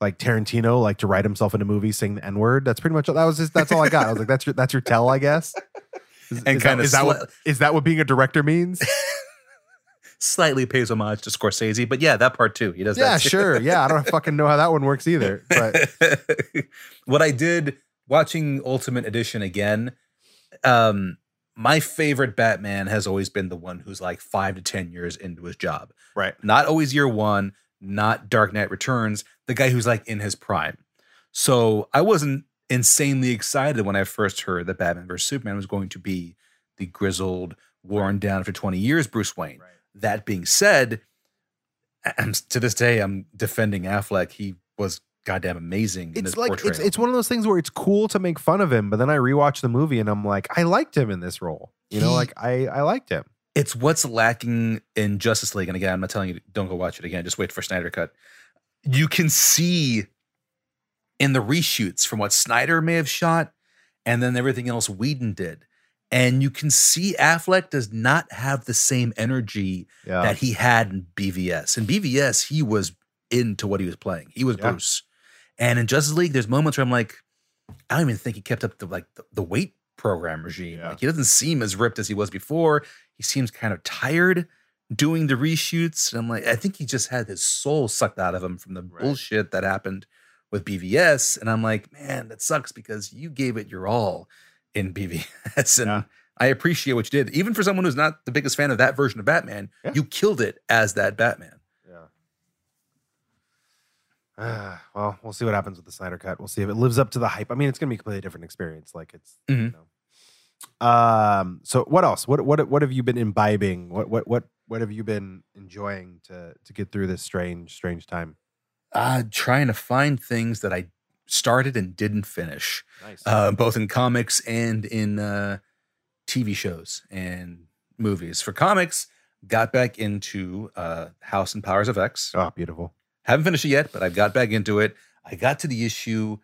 like Tarantino, like to write himself in a movie, sing the N word. That's pretty much that was just that's all I got. I was like, that's your that's your tell, I guess. Is, And is that- kinda is that what sli- is that what being a director means? (laughs) Slightly pays homage to Scorsese, but yeah, that part too. He does yeah, that. sure. Yeah, I don't fucking know how that one works either. But (laughs) what I did watching Ultimate Edition again, um, my favorite Batman has always been the one who's like five to ten years into his job. right. Not always year one, not Dark Knight Returns, the guy who's like in his prime. So I wasn't insanely excited when I first heard that Batman vs. Superman was going to be the grizzled, worn down for 20 years Bruce Wayne. That being said, (clears throat) and to this day, I'm defending Affleck. He was goddamn amazing. in it's like it's portrayal. it's one of those things where it's cool to make fun of him, but then I rewatch the movie and I'm like, I liked him in this role. You know, He- like I I liked him. It's what's lacking in Justice League. And again, I'm not telling you don't go watch it again. Just wait for Snyder cut. You can see in the reshoots from what Snyder may have shot, and then everything else Whedon did, and you can see Affleck does not have the same energy Yeah. that he had in BVS. In BVS, he was into what he was playing. He was Yeah. Bruce. And in Justice League, there's moments where I'm like, I don't even think he kept up the like the, the weight program regime. Yeah. Like he doesn't seem as ripped as he was before. He seems kind of tired doing the reshoots. And I'm like, I think he just had his soul sucked out of him from the Right. bullshit that happened with BVS. And I'm like, man, that sucks because you gave it your all in BVS. (laughs) And Yeah. I appreciate what you did. Even for someone who's not the biggest fan of that version of Batman, Yeah. you killed it as that Batman. Yeah. Ah, (sighs) well, we'll see what happens with the Snyder cut. We'll see if it lives up to the hype. I mean, it's gonna be a completely different experience. Like it's you Mhm. know. Um. So what else? What what what have you been imbibing? What what what what have you been enjoying to to get through this strange strange time? Uh, trying to find things that I started and didn't finish, Nice. uh, both in comics and in uh, TV shows and movies. For comics, got back into uh, House and Powers of X. oh, beautiful. Haven't finished it yet, but I've got back into it. I got to the issue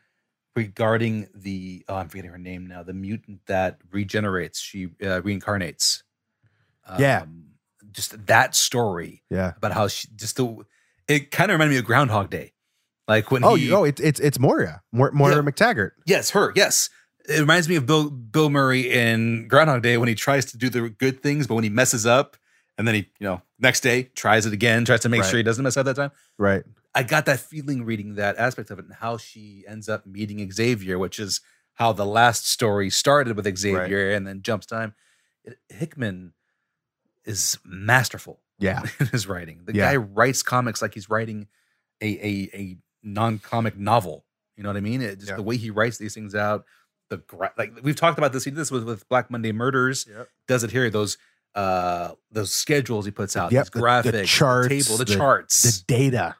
regarding the oh, I'm forgetting her name now. The mutant that regenerates, she uh, reincarnates. Yeah. Um, just that story Yeah. about how she just the it kind of reminded me of Groundhog Day, like when Oh, he you know, it's it's it's Moira, Mor- Moira Yeah. MacTaggert. yes her yes it reminds me of Bill Bill Murray in Groundhog Day when he tries to do the good things, but when he messes up, and then he you know next day tries it again, tries to make Right. sure he doesn't mess up that time. Right. I got that feeling reading that aspect of it and how she ends up meeting Xavier, which is how the last story started with Xavier and then jumps time. Hickman is masterful (laughs) Yeah. in his writing. The Yeah. guy writes comics like he's writing a a, a non-comic novel. You know what I mean? It, just Yeah. the way he writes these things out. The gra- like we've talked about this. He did this with, with Black Monday Murders. Yep. Does it here? Those uh those schedules he puts out. Yep, these the- the graphics, charts, table, the, the- charts. The data.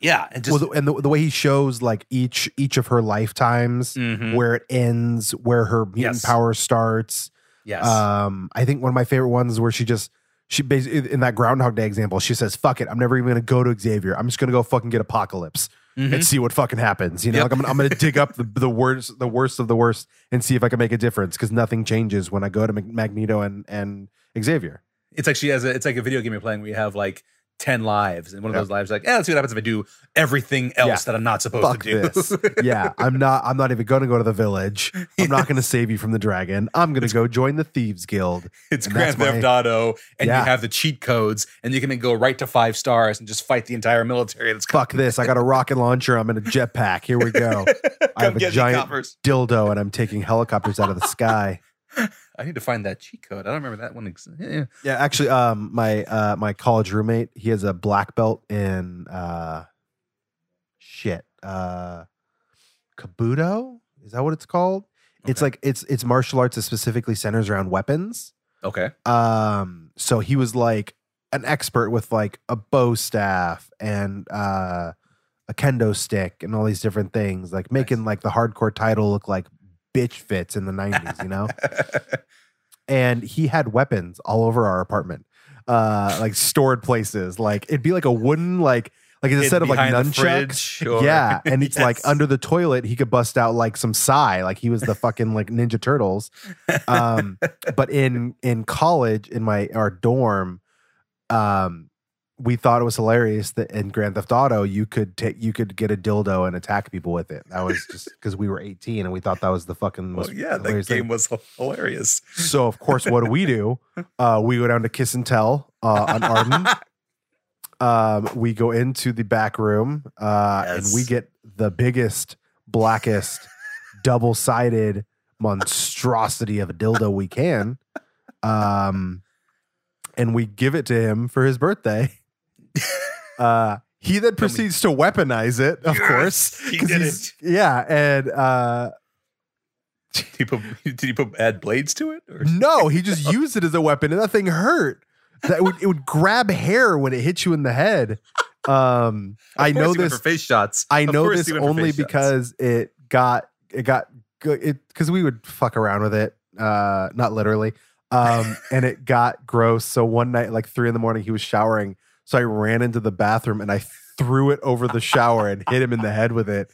Yeah, and just well, the, and the, the way he shows like each each of her lifetimes, Mhm. where it ends, where her mutant Yes. power starts. yes. Um, I think one of my favorite ones is where she just she basically in that Groundhog Day example, she says, "Fuck it, I'm never even gonna go to Xavier. I'm just gonna go fucking get Apocalypse Mhm. and see what fucking happens. You know, Yep. like I'm gonna, I'm gonna dig up the, the worst the worst of the worst and see if I can make a difference because nothing changes when I go to Magneto and and Xavier. It's like she has a it's like a video game you're playing where you have like 10 lives and one of Yeah. those lives like, yeah, let's see what happens if I do everything else Yeah. that I'm not supposed Fuck to do. this. (laughs) yeah, I'm not. I'm not even going to go to the village. I'm not going to save you from the dragon. I'm going to go join the thieves guild. (laughs) it's Grand Theft my- Auto and Yeah. you have the cheat codes and you can then go right to five stars and just fight the entire military that's Fuck this. I got a rocket launcher. I'm in a jetpack. Here we go. (laughs) I have a giant dildo, and I'm taking helicopters out of the sky. I need to find that cheat code. I don't remember that one. Ex- yeah. Yeah, actually, um, my uh, my college roommate, he has a black belt in uh, shit, uh, kobudo. Is that what it's called? It's like it's it's martial arts that specifically centers around weapons. Okay. Um, so he was like an expert with like a bow staff and uh a kendo stick and all these different things, like making like the hardcore title look like bitch fits in the 90s, you know? (laughs) and he had weapons all over our apartment. Uh like stored places. Like it'd be like a wooden like like instead of like nunchucks. or- Yeah. (laughs) And it's like under the toilet, he could bust out like some sai, like he was the fucking like Ninja Turtles um but in in college in my our dorm um we thought it was hilarious that in Grand Theft Auto you could take you could get a dildo and attack people with it. That was just (laughs) because we were 18 and we thought that was the fucking Well, most yeah, that game thing. was hilarious. So of course, what do we do? (laughs) Uh, we go down to Kiss and Tell uh, on Arden. (laughs) Um, we go into the back room uh, and we get the biggest, blackest, double sided monstrosity of a dildo we can. Um, and we give it to him for his birthday. (laughs) Uh, he then proceeds to weaponize it, of Yes, course. he did he's- Yeah. And uh, Did he put, did he put add blades to it? Or? No, he (laughs) just used it as a weapon, and that thing hurt. That would it would grab hair when it hit you in the head. Um, I know this. for face shots. I know this he went for only face shots. because it got it got good. It because we would fuck around with it, uh, not literally. Um, and it got gross. So one night, like three in the morning, he was showering. So I ran into the bathroom and I threw it over the shower and hit him in the head with it.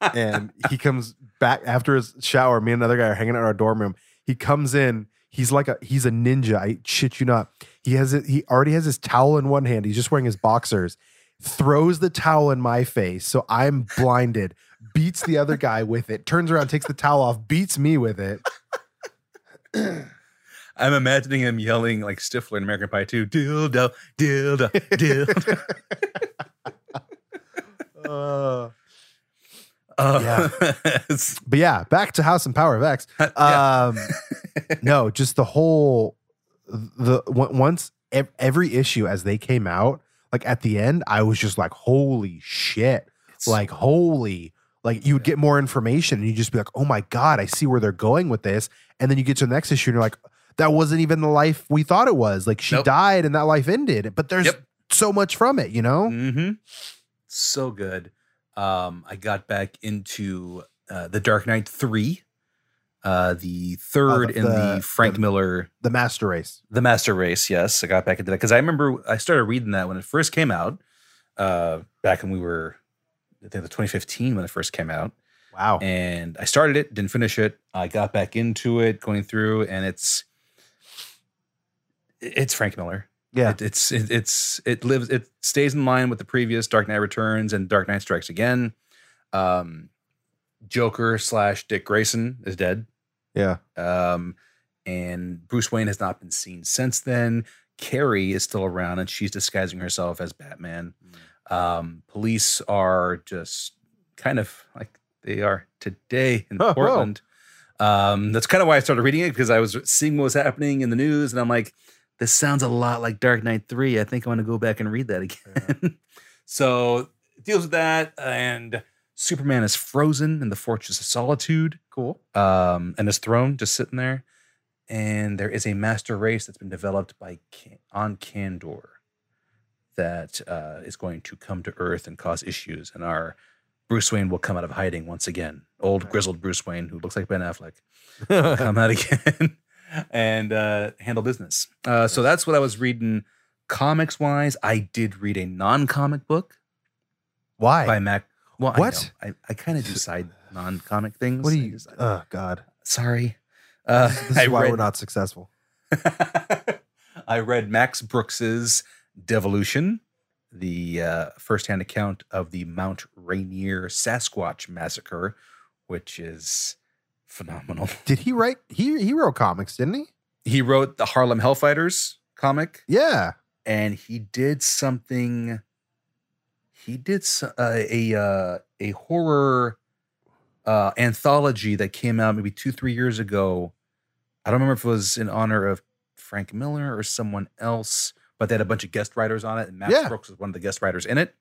And he comes back after his shower. Me and another guy are hanging out in our dorm room. He comes in. He's like a he's a ninja. I shit you not. He has it. He already has his towel in one hand. He's just wearing his boxers. Throws the towel in my face, so I'm blinded. Beats the other guy with it. Turns around, takes the towel off, beats me with it. (clears throat) I'm imagining him yelling like Stifler in American Pie 2, dildo, dildo, (laughs) dildo. Uh, Uh, (laughs) it's- but yeah, back to House and Power of X. (laughs) yeah. Um, no, just the whole the once every issue as they came out, like at the end, I was just like, holy shit! It's- Like holy, like you would get more information and you just be like, oh my god, I see where they're going with this. And then you get to the next issue and you're like, that wasn't even the life we thought it was. Like she Nope. died and that life ended, but there's Yep. so much from it, you know? hmm So good. Um, I got back into uh, the Dark Knight 3, uh, the third in the, the- Frank the- Miller The Master Race. The Master Race, yes. I got back into that because I remember I started reading that when it first came out, uh, back when we were, I think the 2015 when it first came out. Wow. And I started it, didn't finish it. I got back into it, going through, and it's it's Frank Miller. Yeah. It, it's it, it's it lives it stays in line with the previous Dark Knight Returns and Dark Knight Strikes Again. Um, Joker slash Dick Grayson is dead. Yeah. Um, and Bruce Wayne has not been seen since then. Carrie is still around and she's disguising herself as Batman. Um, police are just kind of like they are today in Oh, whoa. Portland. Um, that's kind of why I started reading it because I was seeing what was happening in the news, and I'm like, this sounds a lot like Dark Knight 3. I think I want to go back and read that again. (laughs) so it deals with that, and Superman is frozen in the Fortress of Solitude Cool. um, and his throne just sitting there. And there is a master race that's been developed by Can- on Kandor that uh, is going to come to Earth and cause issues. And our Bruce Wayne will come out of hiding once again. Old grizzled Bruce Wayne, who looks like Ben Affleck, (laughs) come out again and uh, handle business. Uh, so that's what I was reading. Comics wise, I did read a non comic book Why? by Mac. Well, What? I, know. I, I kind of do side (sighs) non comic things. what do you? just- Oh God. sorry. Uh, This is I why read, we're not successful. (laughs) I read Max Brooks's Devolution, the uh, firsthand account of the Mount Rainier Sasquatch massacre, which is phenomenal. (laughs) Did he write? He he wrote comics, didn't he? He wrote the Harlem Hellfighters comic, Yeah. and he did something. He did uh, a uh, a horror uh, anthology that came out maybe two three years ago. I don't remember if it was in honor of Frank Miller or someone else, but they had a bunch of guest writers on it, and Max Yeah. Brooks was one of the guest writers in it.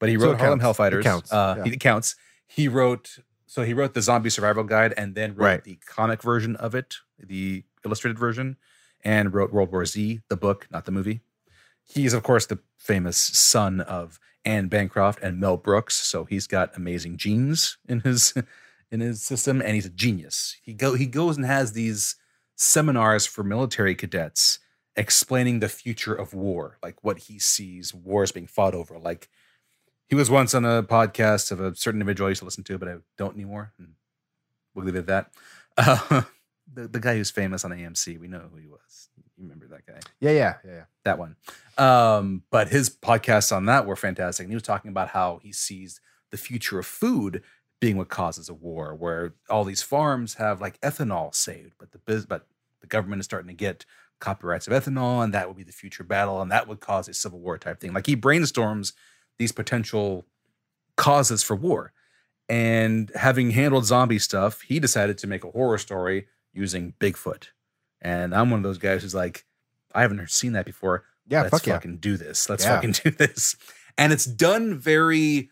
But he wrote it Harlem counts. It Hellfighters. counts. Uh, Yeah. he, it counts. He wrote so he wrote the Zombie Survival Guide, and then wrote Right. the comic version of it, the illustrated version, and wrote World War Z, the book, not the movie. He's of course the famous son of Anne Bancroft and Mel Brooks, so he's got amazing genes in his (laughs) in his system, and he's a genius. He go he goes and has these seminars for military cadets explaining the future of war, like what he sees wars being fought over. Like he was once on a podcast of a certain individual I used to listen to, but I don't anymore. And we'll leave it at that. (laughs) Uh, the, the guy who's famous on AMC, we know who he was. You remember that guy? Yeah. Yeah. Yeah. yeah. that one. Um, but his podcasts on that were fantastic. And he was talking about how he sees the future of food being what causes a war, where all these farms have like ethanol saved, but the biz, but the government is starting to get copyrights of ethanol, and that would be the future battle, and that would cause a civil war type thing. Like he brainstorms these potential causes for war. And having handled zombie stuff, he decided to make a horror story using Bigfoot. And I'm one of those guys who's like, I haven't seen that before. Yeah. Let's fuck yeah. fucking do this. Let's Yeah. fucking (laughs) do this. And it's done very,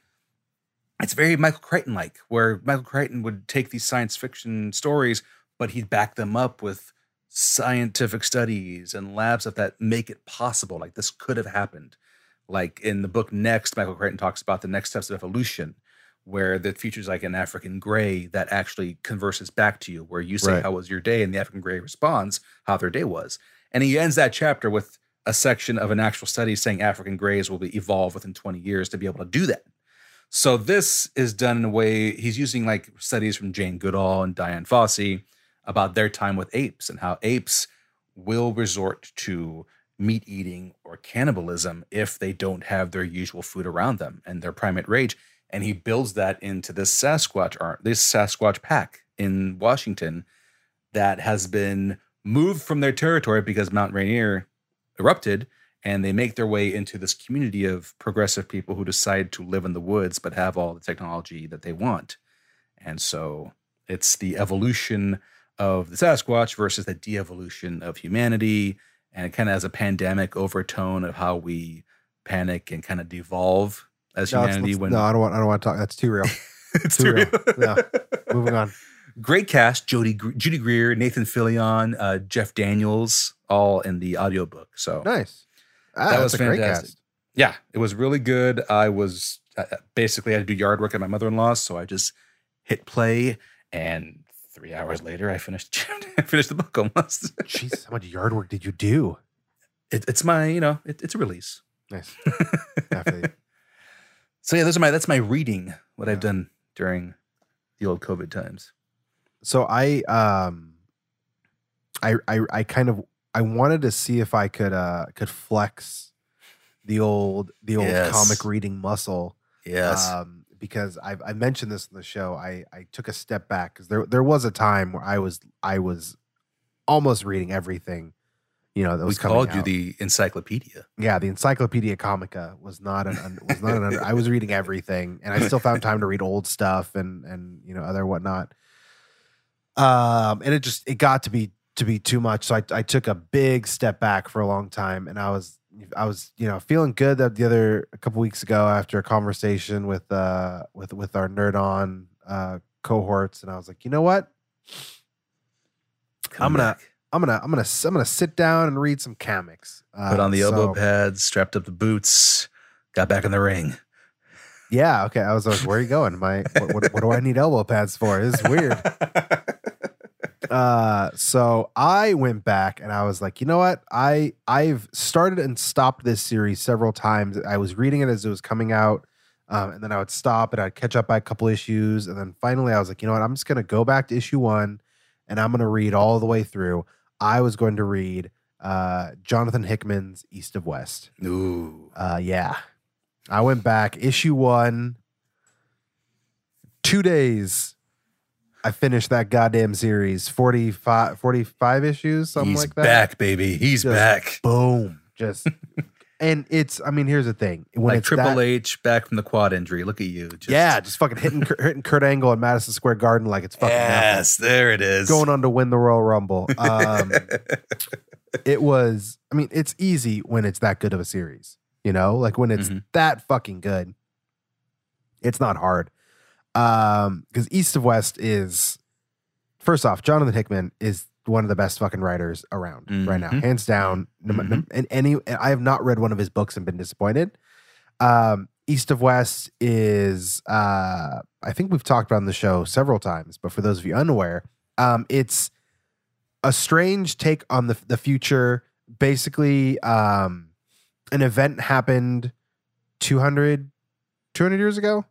it's very Michael Crichton like, where Michael Crichton would take these science fiction stories, but he'd back them up with scientific studies and lab stuff that make it possible. Like this could have happened. Like in the book Next, Michael Crichton talks about the next steps of evolution, where the features like an African gray that actually converses back to you, where you say, Right. How was your day? And the African gray responds how their day was. And he ends that chapter with a section of an actual study saying African grays will be evolved within 20 years to be able to do that. So this is done in a way he's using like studies from Jane Goodall and Dian Fossey about their time with apes and how apes will resort to meat eating or cannibalism if they don't have their usual food around them and their primate rage. And he builds that into this Sasquatch art, this Sasquatch pack in Washington that has been moved from their territory because Mount Rainier erupted and they make their way into this community of progressive people who decide to live in the woods but have all the technology that they want. And so it's the evolution of the Sasquatch versus the de-evolution of humanity and it kind of has a pandemic overtone of how we panic and kind of devolve as No, humanity when no, I don't want. I don't want to talk. That's too real. (laughs) it's too too real. real. No. Moving on. (laughs) Great cast: Jody, Judy Greer, Nathan Fillion, uh, Jeff Daniels, all in the audiobook. So Nice. Ah, That was a great fantastic. cast. yeah, it was really good. I was uh, basically I had to do yard work at my mother-in-law's, so I just hit play, and three hours later, I finished. (laughs) I finished the book almost. Jeez, how much yard work did you do? it, it's my, you know, it, it's a release. Nice. (laughs) So yeah, those are my that's my reading. What I've done during the old COVID times. so I um I I I kind of I wanted to see if I could uh could flex the old the old Yes. comic reading muscle. Yes. Um, because I I mentioned this in the show. I I took a step back because there there was a time where I was I was almost reading everything. You know that we was coming called you the encyclopedia. yeah the Encyclopedia Comica was not an un- was not an under, I was reading everything and I still found time to read old stuff and and you know other whatnot. Um, and it just it got to be to be too much. So I I took a big step back for a long time, and I was I was you know feeling good that the other a couple weeks ago after a conversation with uh with with our nerd on uh cohorts, and I was like, you know what, Come I'm gonna- back. I'm gonna I'm gonna I'm gonna sit down and read some comics. Uh, put on the elbow so- pads, strapped up the boots, got back in the ring. Yeah, okay. I was like, where are you going? My what, what, what do I need elbow pads for? This is weird. (laughs) uh so i went back and i was like you know what i i've started and stopped this series several times i was reading it as it was coming out um, and then i would stop and i'd catch up by a couple issues and then finally i was like you know what i'm just going to go back to issue one and i'm going to read all the way through i was going to read uh jonathan hickman's east of west Ooh. uh, yeah. I went back, issue one, two days. I finished that goddamn series, 45, 45 issues, something He's like that. He's back, baby. He's Just back. Boom. Just, and it's, I mean, here's the thing. When like it's Triple that- H back from the quad injury. Look at you. Just, yeah, just fucking hitting, hitting Kurt Angle at Madison Square Garden like it's fucking nothing. Yes, there it is. Going on to win the Royal Rumble. Um, (laughs) it was, I mean, it's easy when it's that good of a series, you know, like when it's Mhm. that fucking good. It's not hard. Um, because East of West is first off, Jonathan Hickman is one of the best fucking writers around right now, Mhm. hands down. No- and any, I have not read one of his books and been disappointed. Um, East of West is, uh, I think we've talked about on the show several times, but for those of you unaware, um, it's a strange take on the the future. Basically, um, an event happened 200, 200 years ago.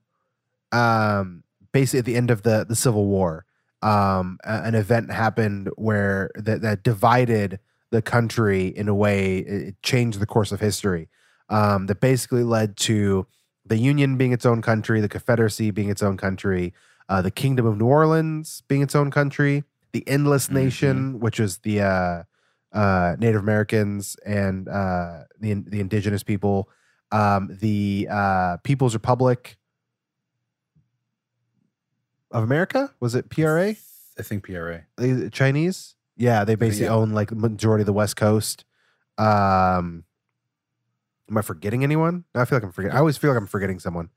Um, basically at the end of the the Civil War, um, an event happened where that that divided the country in a way it changed the course of history. Um, that basically led to the Union being its own country, the Confederacy being its own country, uh, the Kingdom of New Orleans being its own country, the Endless Nation, which was the uh, uh, Native Americans and uh, the the indigenous people, um, the uh, People's Republic of America. Was it PRA? I think PRA. The Chinese? Yeah, they basically Yeah. own like the majority of the West Coast. Um, am I forgetting anyone? I feel like I'm forgetting. I always feel like I'm forgetting someone.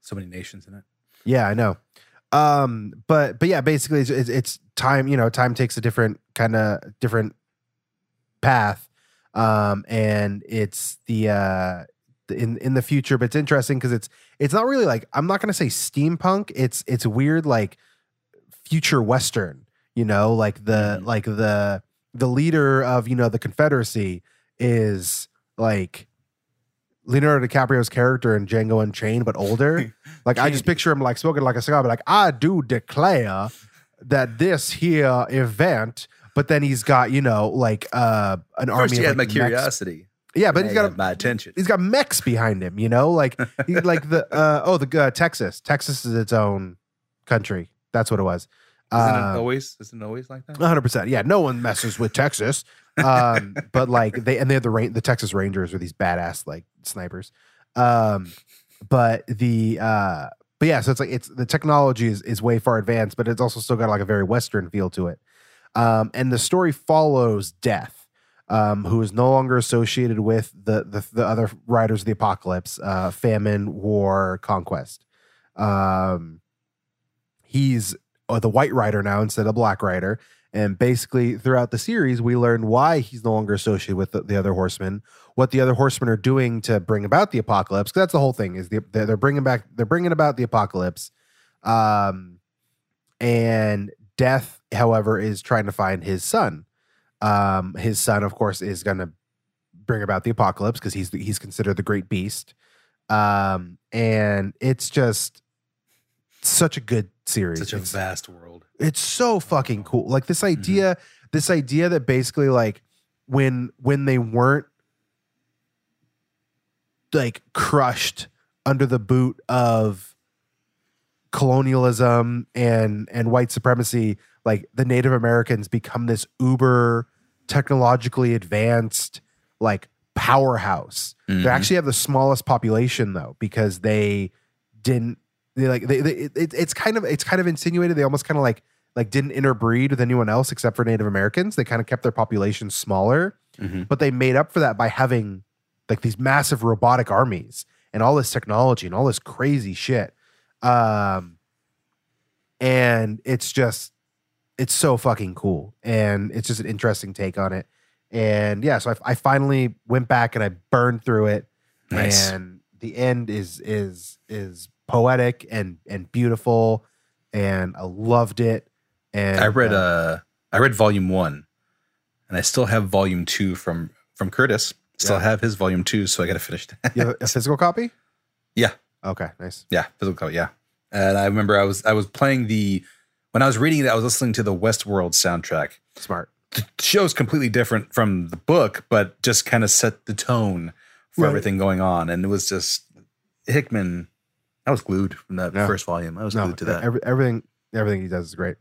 So many nations in it. Yeah, I know. Um, but but yeah, basically it's, it's, it's time. You know, time takes a different kind of different path. Um, and it's the uh the- in in the future, but it's interesting because it's it's not really like I'm not gonna say steampunk. It's it's weird like future western. You know, like the Mhm. like the the leader of you know the Confederacy is like Leonardo DiCaprio's character in Django Unchained, but older. (laughs) Like I just picture him like smoking like a cigar, but like I do declare that this here event. But then he's got you know like uh an army. First, of, you had like, my curiosity. Yeah, but he's got my attention. he's got mechs behind him. You know, like he, (laughs) like the uh, oh the uh, Texas. Texas is its own country. That's what it was. Isn't it Um, always? Isn't it always like that? one hundred percent. Yeah, no one messes with Texas. Um, (laughs) but like they and they're the Ra- the Texas Rangers are these badass like snipers. Um, but the uh, but yeah, so it's like it's the technology is is way far advanced, but it's also still got like a very Western feel to it. Um, and the story follows Death, um, who is no longer associated with the the, the other riders of the apocalypse, uh, famine, war, conquest. Um, he's uh, the White Rider now instead of Black Rider. And basically, throughout the series, we learn why he's no longer associated with the, the other horsemen, what the other horsemen are doing to bring about the apocalypse. 'Cause that's the whole thing is the, they're, they're bringing back, they're bringing about the apocalypse. Um, and Death, however, is trying to find his son. Um, his son, of course, is going to bring about the apocalypse because he's he's considered the great beast. Um, and it's just such a good series. Such a It's- vast world. it's so fucking cool. Like Mm-hmm. this idea, this idea that basically like when when they weren't like crushed under the boot of colonialism and and white supremacy like the native americans become this uber technologically advanced like powerhouse Mhm. they actually have the smallest population though because they didn't they like they, they it, it's kind of it's kind of insinuated they almost kind of like like didn't interbreed with anyone else except for native americans they kind of kept their population smaller Mhm. but they made up for that by having like these massive robotic armies and all this technology and all this crazy shit um and it's just it's so fucking cool and it's just an interesting take on it and yeah so i, I finally went back and i burned through it Nice. and the end is is is poetic and and beautiful and i loved it and I read uh I read volume one, and I still have volume two from from Curtis. Still Yeah. have his volume two, so I got to finish that. you have a (laughs) physical copy Yeah. okay nice yeah, physical copy. Yeah, and I remember I was I was playing the when I was reading it, I was listening to the Westworld soundtrack. smart The show's completely different from the book, but just kind of set the tone for Right. everything going on, and it was just Hickman. I was glued from that Yeah. first volume. I was no, glued to that. every, everything everything he does is great.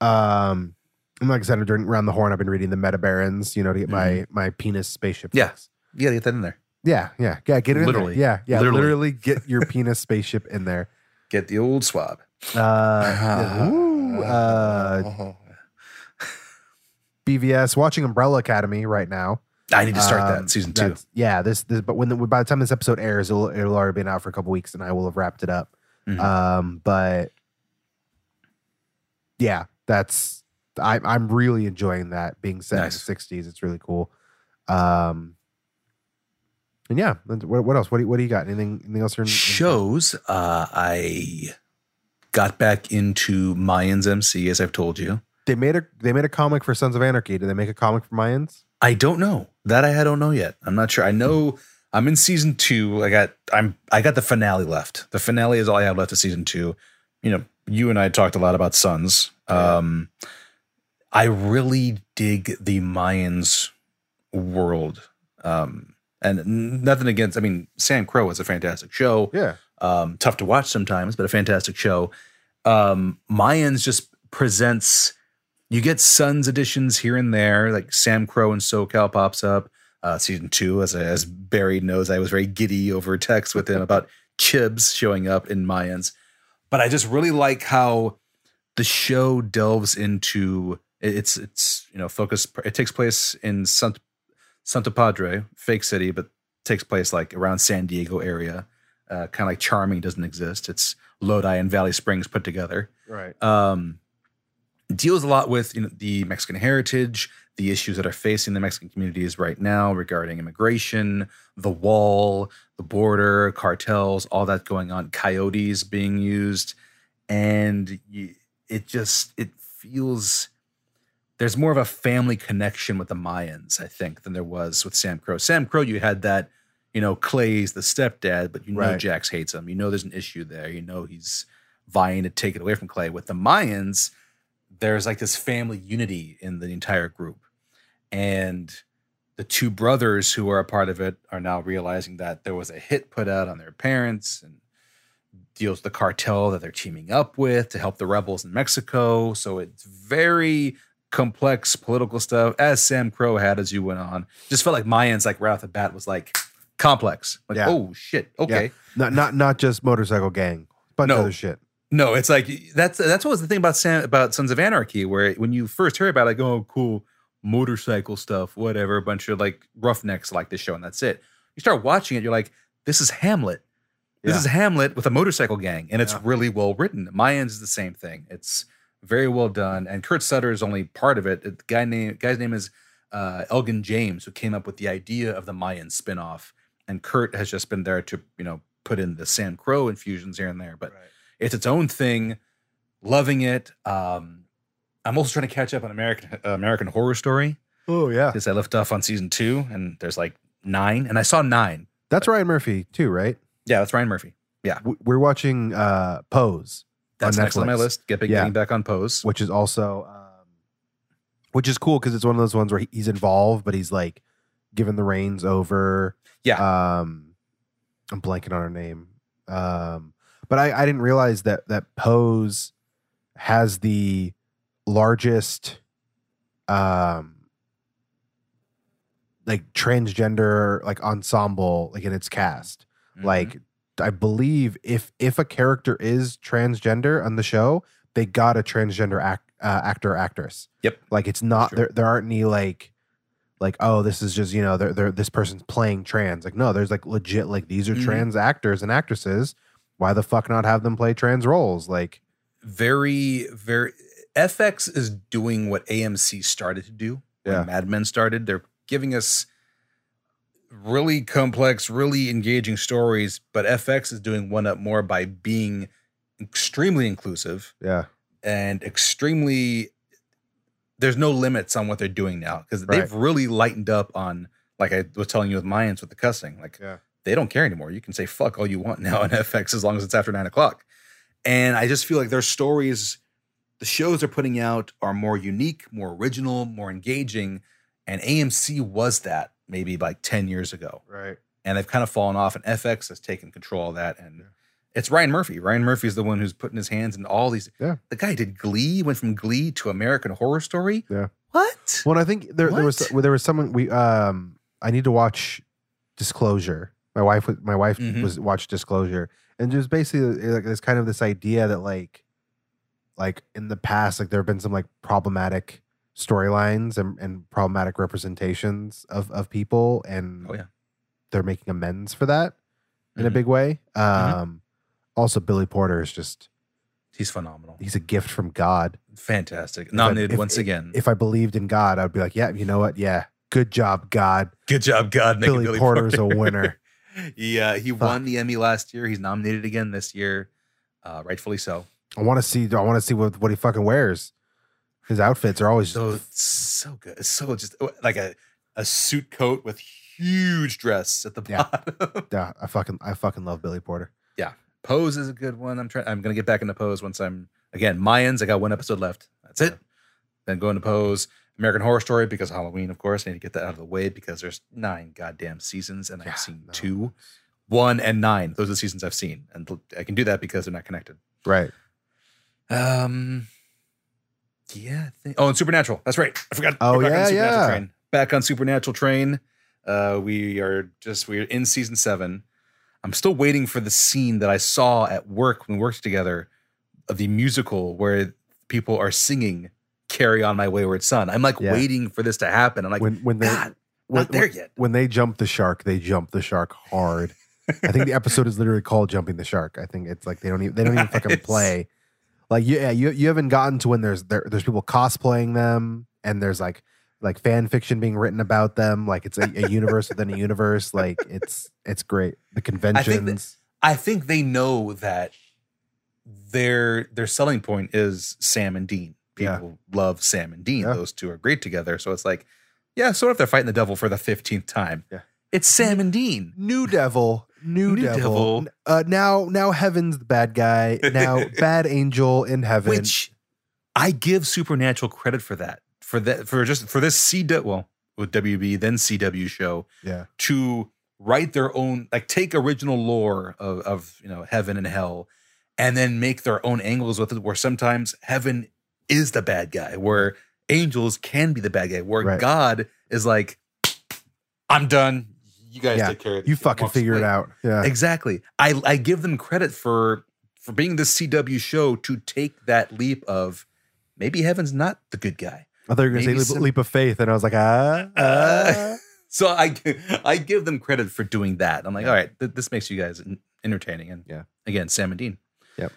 Um, and like I said, during around the horn, I've been reading the Metabarons, you know, to get my my penis spaceship. Mm-hmm. Yeah. fix. you get that in there. yeah, yeah, yeah. Get it in Literally. there. Yeah, yeah. Literally. Literally, get your (laughs) penis spaceship in there. Get the old swab. Uh, ooh, uh, (laughs) BVS watching Umbrella Academy right now. I need to start Um, that season two. Yeah, this, this but when the, by the time this episode airs, it'll it'll already been out for a couple weeks, and I will have wrapped it up. Mhm. Um, but yeah, that's I, I'm really enjoying that being set Nice. in the '60s. It's really cool. Um, and yeah, what, what else? What do you, what do you got? Anything anything else? You're in, shows uh i got back into mayans mc as i've told you. They made a they made a comic for Sons of Anarchy. Did they make a comic for Mayans? i don't know. That i don't know yet. I'm not sure. I know i'm in season two. I got i'm i got the finale left. The finale is all i have left of season two. You know you and i talked a lot about sons. Um i really dig the mayans world. Um and nothing against i mean sam crow is a fantastic show. Yeah, um, tough to watch sometimes, but a fantastic show. Um, Mayans just presents. You get Sons editions here and there, like Sam Crow and SoCal pops up. Uh, season two, as as Barry knows, I was very giddy over text with him about Chibs showing up in Mayans. But I just really like how the show delves into it's it's you know focus. It takes place in Sant, Santo Padre, fake city, but takes place like around San Diego area uh, kind of like Charming doesn't exist. It's Lodi and Valley Springs put together. right. Um, deals a lot with you know, the Mexican heritage, the issues that are facing the Mexican communities right now regarding immigration, the wall, the border, cartels, all that going on, coyotes being used, and you, it just it feels there's more of a family connection with the Mayans, I think, than there was with Sam Crow. Sam Crow, you had that, you know, Clay's the stepdad, but you know Right. Jax hates him. You know there's an issue there. You know he's vying to take it away from Clay. With the Mayans, there's like this family unity in the entire group. And the two brothers who are a part of it are now realizing that there was a hit put out on their parents and deals with the cartel that they're teaming up with to help the rebels in Mexico. So it's very complex political stuff, as Sam Crow had as you went on. Just felt like Mayans, like right off the bat, was like complex. Like, Yeah. oh shit, okay. Not not not just motorcycle gang, bunch No. other shit. No, it's like that's that's what was the thing about Sam about Sons of Anarchy, where when you first heard about it, like, oh, cool motorcycle stuff, whatever, a bunch of like roughnecks like this show, and that's it. You start watching it, you're like, this is Hamlet. This Yeah. is Hamlet with a motorcycle gang, and it's Yeah. really well written. Mayans is the same thing. It's very well done, and Kurt Sutter is only part of it. The guy name guy's name is uh, Elgin James, who came up with the idea of the Mayan spinoff, and Kurt has just been there to you know put in the Sam Crow infusions here and there, but it's its own thing. Loving it. Um, I'm also trying to catch up on American American Horror Story Oh yeah, because I left off on season two, and there's like nine, and I saw nine. that's Ryan Murphy too, right? Yeah, that's Ryan Murphy. Yeah, We're watching uh Pose, That's On next on my list. Get Yeah. getting back on Pose. which is also um, which is cool because it's one of those ones where he's involved, but he's like given the reins over. Yeah. Um, I'm blanking on her name. Um, but I, I didn't realize that that Pose has the largest um like transgender like ensemble like in its cast Mhm. like i believe if if a character is transgender on the show they got a transgender act, uh, actor or actress Yep. like it's not there there aren't any like like oh this is just you know they're, they're this person's playing trans like no there's like legit like these are Mhm. trans actors and actresses why the fuck not have them play trans roles like very very FX is doing what AMC started to do when Yeah. Mad Men started. They're giving us really complex, really engaging stories, but FX is doing one up more by being extremely inclusive yeah and extremely there's no limits on what they're doing now because Right. they've really lightened up on like I was telling you with Mayans with the cussing. Like Yeah. they don't care anymore. You can say fuck all you want now on (laughs) FX as long as it's after nine o'clock. And I just feel like their stories, the shows they're putting out are more unique, more original, more engaging. And AMC was that maybe like 10 years ago. right And they've kind of fallen off, and FX has taken control of that. And it's Ryan Murphy. Ryan Murphy is the one who's putting his hands in all these. Yeah. The guy did Glee, went from Glee to American Horror Story. Yeah. What? Well, I think there, there was What? there was someone we um I need to watch Disclosure. My wife was my wife Mhm. was watched Disclosure, and just basically like there's kind of this idea that like like in the past like there have been some like problematic storylines and, and problematic representations of of people, and Oh, yeah. they're making amends for that in a Mhm. big way. Um, Mhm. Also Billy Porter is just He's phenomenal. he's a gift from God. Fantastic. If I- Nominated if- once if- again. If I believed in God, I'd be like, yeah, you know what? Yeah, good job, God. Good job, God. Billy Billy, Porter's a winner. (laughs) yeah, he Fuck. won the Emmy last year. He's nominated again this year, uh, rightfully so. I want to see. I want to see what, what he fucking wears. His outfits are always So so good. It's so just uh, like a, a suit coat with huge dress at the Yeah. bottom. (laughs) yeah. I fucking I fucking love Billy Porter. Pose is a good one. I'm trying. I'm gonna get back into Pose once I'm again Mayans. I got one episode left. That's it. Then go into Pose. American Horror Story because Halloween, of course. I need to get that out of the way because there's nine goddamn seasons and Yeah, I've seen no. two, one, and nine. Those are the seasons I've seen, and I can do that because they're not connected. Right. Um. Yeah. I think, oh, and Supernatural. That's right. I forgot. Oh, on yeah, Supernatural yeah. Train. Back on Supernatural Train. Uh, we are just we're in season seven. I'm still waiting for the scene that I saw at work when we worked together of the musical where people are singing "Carry On My Wayward Son." I'm like Yeah. waiting for this to happen. I'm like, when when they God, when, not there when, yet. when they jump the shark, they jump the shark hard. I think the (laughs) episode is literally called "Jumping the Shark." I think it's like they don't even they don't even fucking play. Like yeah, you you haven't gotten to when there's there, there's people cosplaying them and there's like like fan fiction being written about them. Like it's a, a universe within a universe. Like it's it's great. The conventions. I think they know that their their selling point is Sam and Dean. Yeah. People love Sam and Dean. Yeah. Those two are great together. So it's like, yeah, so what if they're fighting the devil for the 15th time? Yeah. It's Sam and Dean. New Devil, New, New Devil. Devil. Uh, now, now Heaven's the bad guy. Now (laughs) Bad Angel in Heaven. Which I give Supernatural credit for that. For that for just for this CW well, with WB, then CW show yeah, to write their own like take original lore of, of you know heaven and hell and then make their own angles with it where sometimes heaven is the bad guy where angels can be the bad guy where Right. god is like i'm done. You guys Yeah, take care of it you fucking figure it out. Yeah, exactly. I i give them credit for for being this cw show to take that leap of maybe heaven's not the good guy I thought you were gonna say leap, some- leap of faith, and I was like, ah, (laughs) ah. Uh, (laughs) so I I give them credit for doing that. I'm like, all right, th- this makes you guys entertaining. And Yeah. again, Sam and Dean. Yep.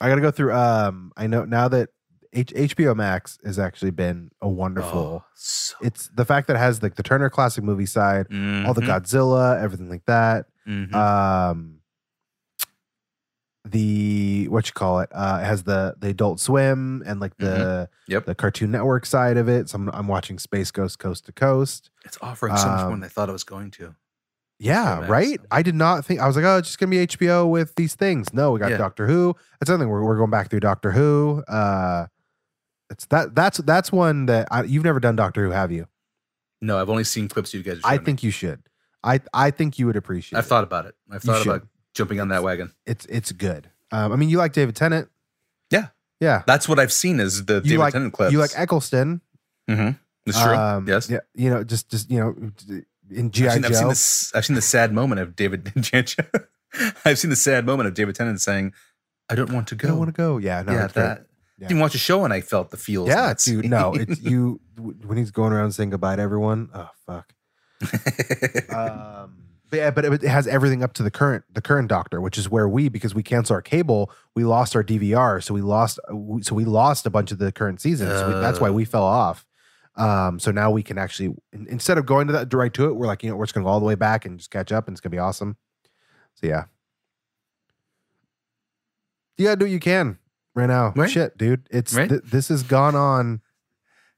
I gotta go through. Um, I know now that H- HBO Max has actually been a wonderful. Oh, so It's the fact that it has like the Turner Classic movie side, all the Mhm, Godzilla, everything like that. mhm. Um, the what you call it? Uh, it has the the Adult Swim and like the Mm-hmm. Yep. the Cartoon Network side of it. So I'm, I'm watching Space Ghost Coast to Coast. it's offering so much more um, than I thought it was going to. Yeah, Max. right. I did not think I was like, oh, it's just gonna be HBO with these things. No, we got Yeah. Doctor Who. That's something we're we're going back through Doctor Who. Uh, It's that that's that's one that I, you've never done Doctor Who, have you? No, I've only seen clips you guys. I showed me. think you should. I I think you would appreciate. I've it. thought about it. I've thought about jumping on that wagon. it's it's good. Um, I mean, you like David Tennant. Yeah. Yeah. That's what I've seen is the You David like Tennant clips. you like Eccleston. mm-hmm. It's true. Um, yes. Yeah. You know, just just you know, in I've GI seen, I've seen Joe. this. I've seen the sad moment of David. (laughs) (laughs) I've seen the sad moment of David Tennant saying, "I don't want to go. I don't want to go. Yeah. No. yeah, great. that. Yeah. Didn't watch a show and I felt the feels. Yeah, dude. No, it's you (laughs) when he's going around saying goodbye to everyone. Oh fuck. um, but yeah, but it, has everything up to the current the current doctor, which is where we because we cancel our cable, we lost our DVR, so we lost so we lost a bunch of the current seasons. So we- that's why we fell off. Um, so now we can actually instead of going to that right to it, we're like you know we're just gonna go all the way back and just catch up, and it's gonna be awesome. So yeah, you gotta do what you can right now. Right. Shit, dude, it's Right. th- this has gone on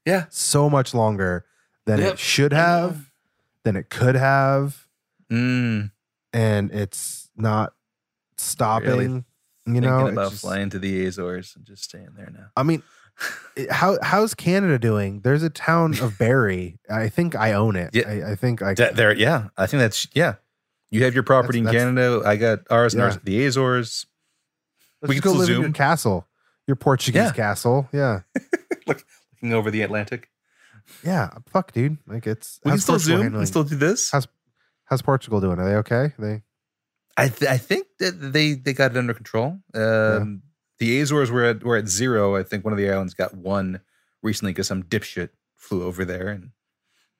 yeah. so much longer than Yep. it should have, than it could have, Mm, and it's not stopping. you know, thinking it's about just- flying to the Azores and just staying there now. I mean, (laughs) it- how how's Canada doing? There's a town of (laughs) Barrie. I think I own it. Yeah. I, I think I. There, yeah. I think that's yeah. You have your property That's- in Canada. I got ours and ours at the Azores. Let's we can go still live in your Zoom. castle, your Portuguese Yeah. castle. Yeah, (laughs) Looking over the Atlantic. yeah. Fuck, dude. Like it's. We can how's still zoom. We handling- can still do this. How's- How's Portugal doing? Are they okay? They I th- I think that they they got it under control. Um, The Azores were at were at zero. I think one of the islands got one recently because some dipshit flew over there and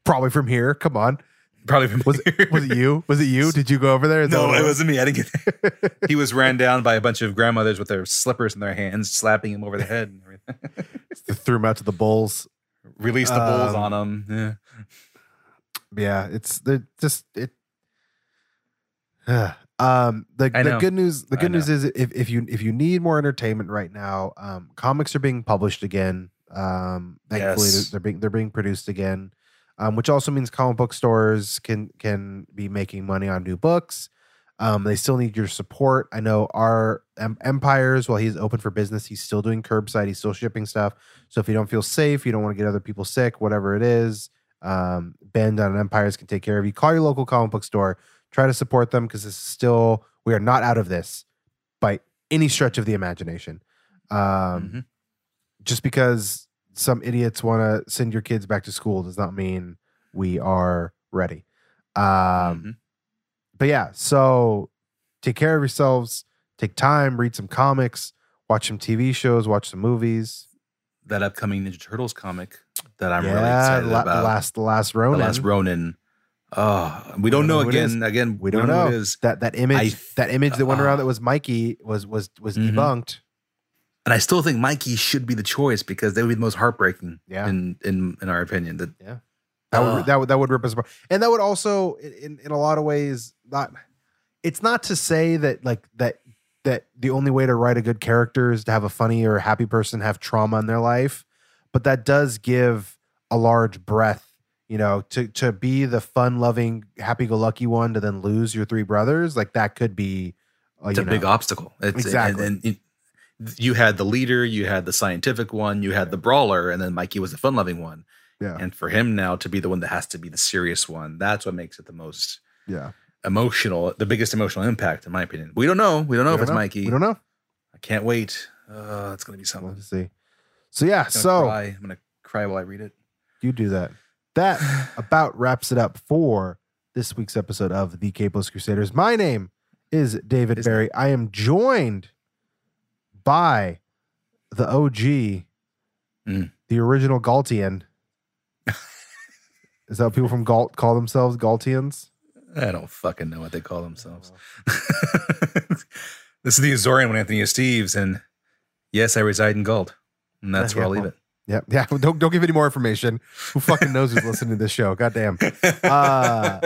probably from here. Come on. probably from Was here. Was it you? Was it you? (laughs) Did you go over there? Is No, it was? wasn't me. I didn't get there. (laughs) he was ran down by a bunch of grandmothers with their slippers in their hands, slapping him over the head and everything. (laughs) They threw him out to the bulls. Released the bulls Um, on him. Yeah. Yeah, it's the just it. (sighs) um, the the good news the good news is if if you if you need more entertainment right now, um, comics are being published again. Um, thankfully Yes. they're, being they're being produced again, um, which also means comic book stores can can be making money on new books. Um, they still need your support. I know our em- empires, while he's open for business, he's still doing curbside. He's still shipping stuff. So if you don't feel safe, you don't want to get other people sick, whatever it is, um, Bend on Empires can take care of you. Call your local comic book store. Try to support them because this is still we are not out of this by any stretch of the imagination. Um, Mhm. Just because some idiots want to send your kids back to school does not mean we are ready. Um, Mhm. but yeah, so take care of yourselves. Take time, read some comics, watch some TV shows, watch some movies. That upcoming Ninja Turtles comic that I'm yeah, really excited la- about. the last, the last The Ronin. last Ronin. Oh, we don't don't know know who it is. again. Again, we don't know is. that that image. I- that image that went around uh, that was Mikey was was was Mhm. debunked. And I still think Mikey should be the choice because they would be the most heartbreaking. Yeah. In in in our opinion, that yeah, That would that would that would rip us apart, and that would also, in in a lot of ways, not. It's not to say that like that that the only way to write a good character is to have a funny or happy person have trauma in their life, but that does give a large breath. You know, to to be the fun loving, happy go lucky one to then lose your three brothers, like that could be. Uh, it's a big obstacle. It's, Exactly. And, and it- you had the leader, you had the scientific one, you had the brawler, and then Mikey was the fun loving one. Yeah, And for him now to be the one that has to be the serious one, that's what makes it the most yeah. emotional, the biggest emotional impact, in my opinion. We don't know. We don't know We if don't it's know. Mikey. We don't know. I can't wait. Uh, it's gonna be something. to see. So yeah, so cry. I'm gonna cry while I read it. you do that. That about wraps it up for this week's episode of the Capeless Crusaders. My name is David His Barry. I am joined by the OG, Mm. the original Galtian. (laughs) is that what people from Galt call themselves? Galtians? I don't fucking know what they call themselves. (laughs) this is the Azorean one, Anthony Steves, and yes, I reside in Galt, and that's where I'll leave Yeah, yeah. (laughs) Don't don't give any more information. Who fucking knows who's listening to this show? Goddamn. Uh,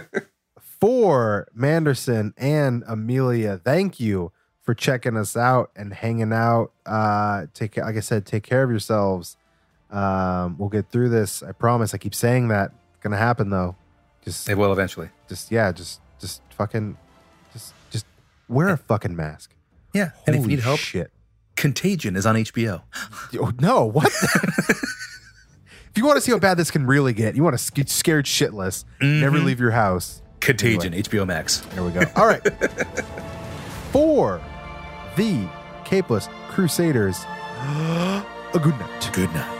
(laughs) for Manderson and Amelia, thank you for checking us out and hanging out. Uh, take like I said, take care of yourselves. Um, we'll get through this. I promise. I keep saying that. It's gonna happen though. Just, it will eventually. just yeah, just, just fucking, just, just wear a fucking mask. Yeah, and if you Holy need help, shit. Contagion is on HBO. Oh, no, what? if you want to see how bad this can really get, you want to get scared shitless, never Mhm. leave your house. Contagion, HBO Max. There we go. All right. (laughs) For the Capeless Crusaders, (gasps) a good night. Good night.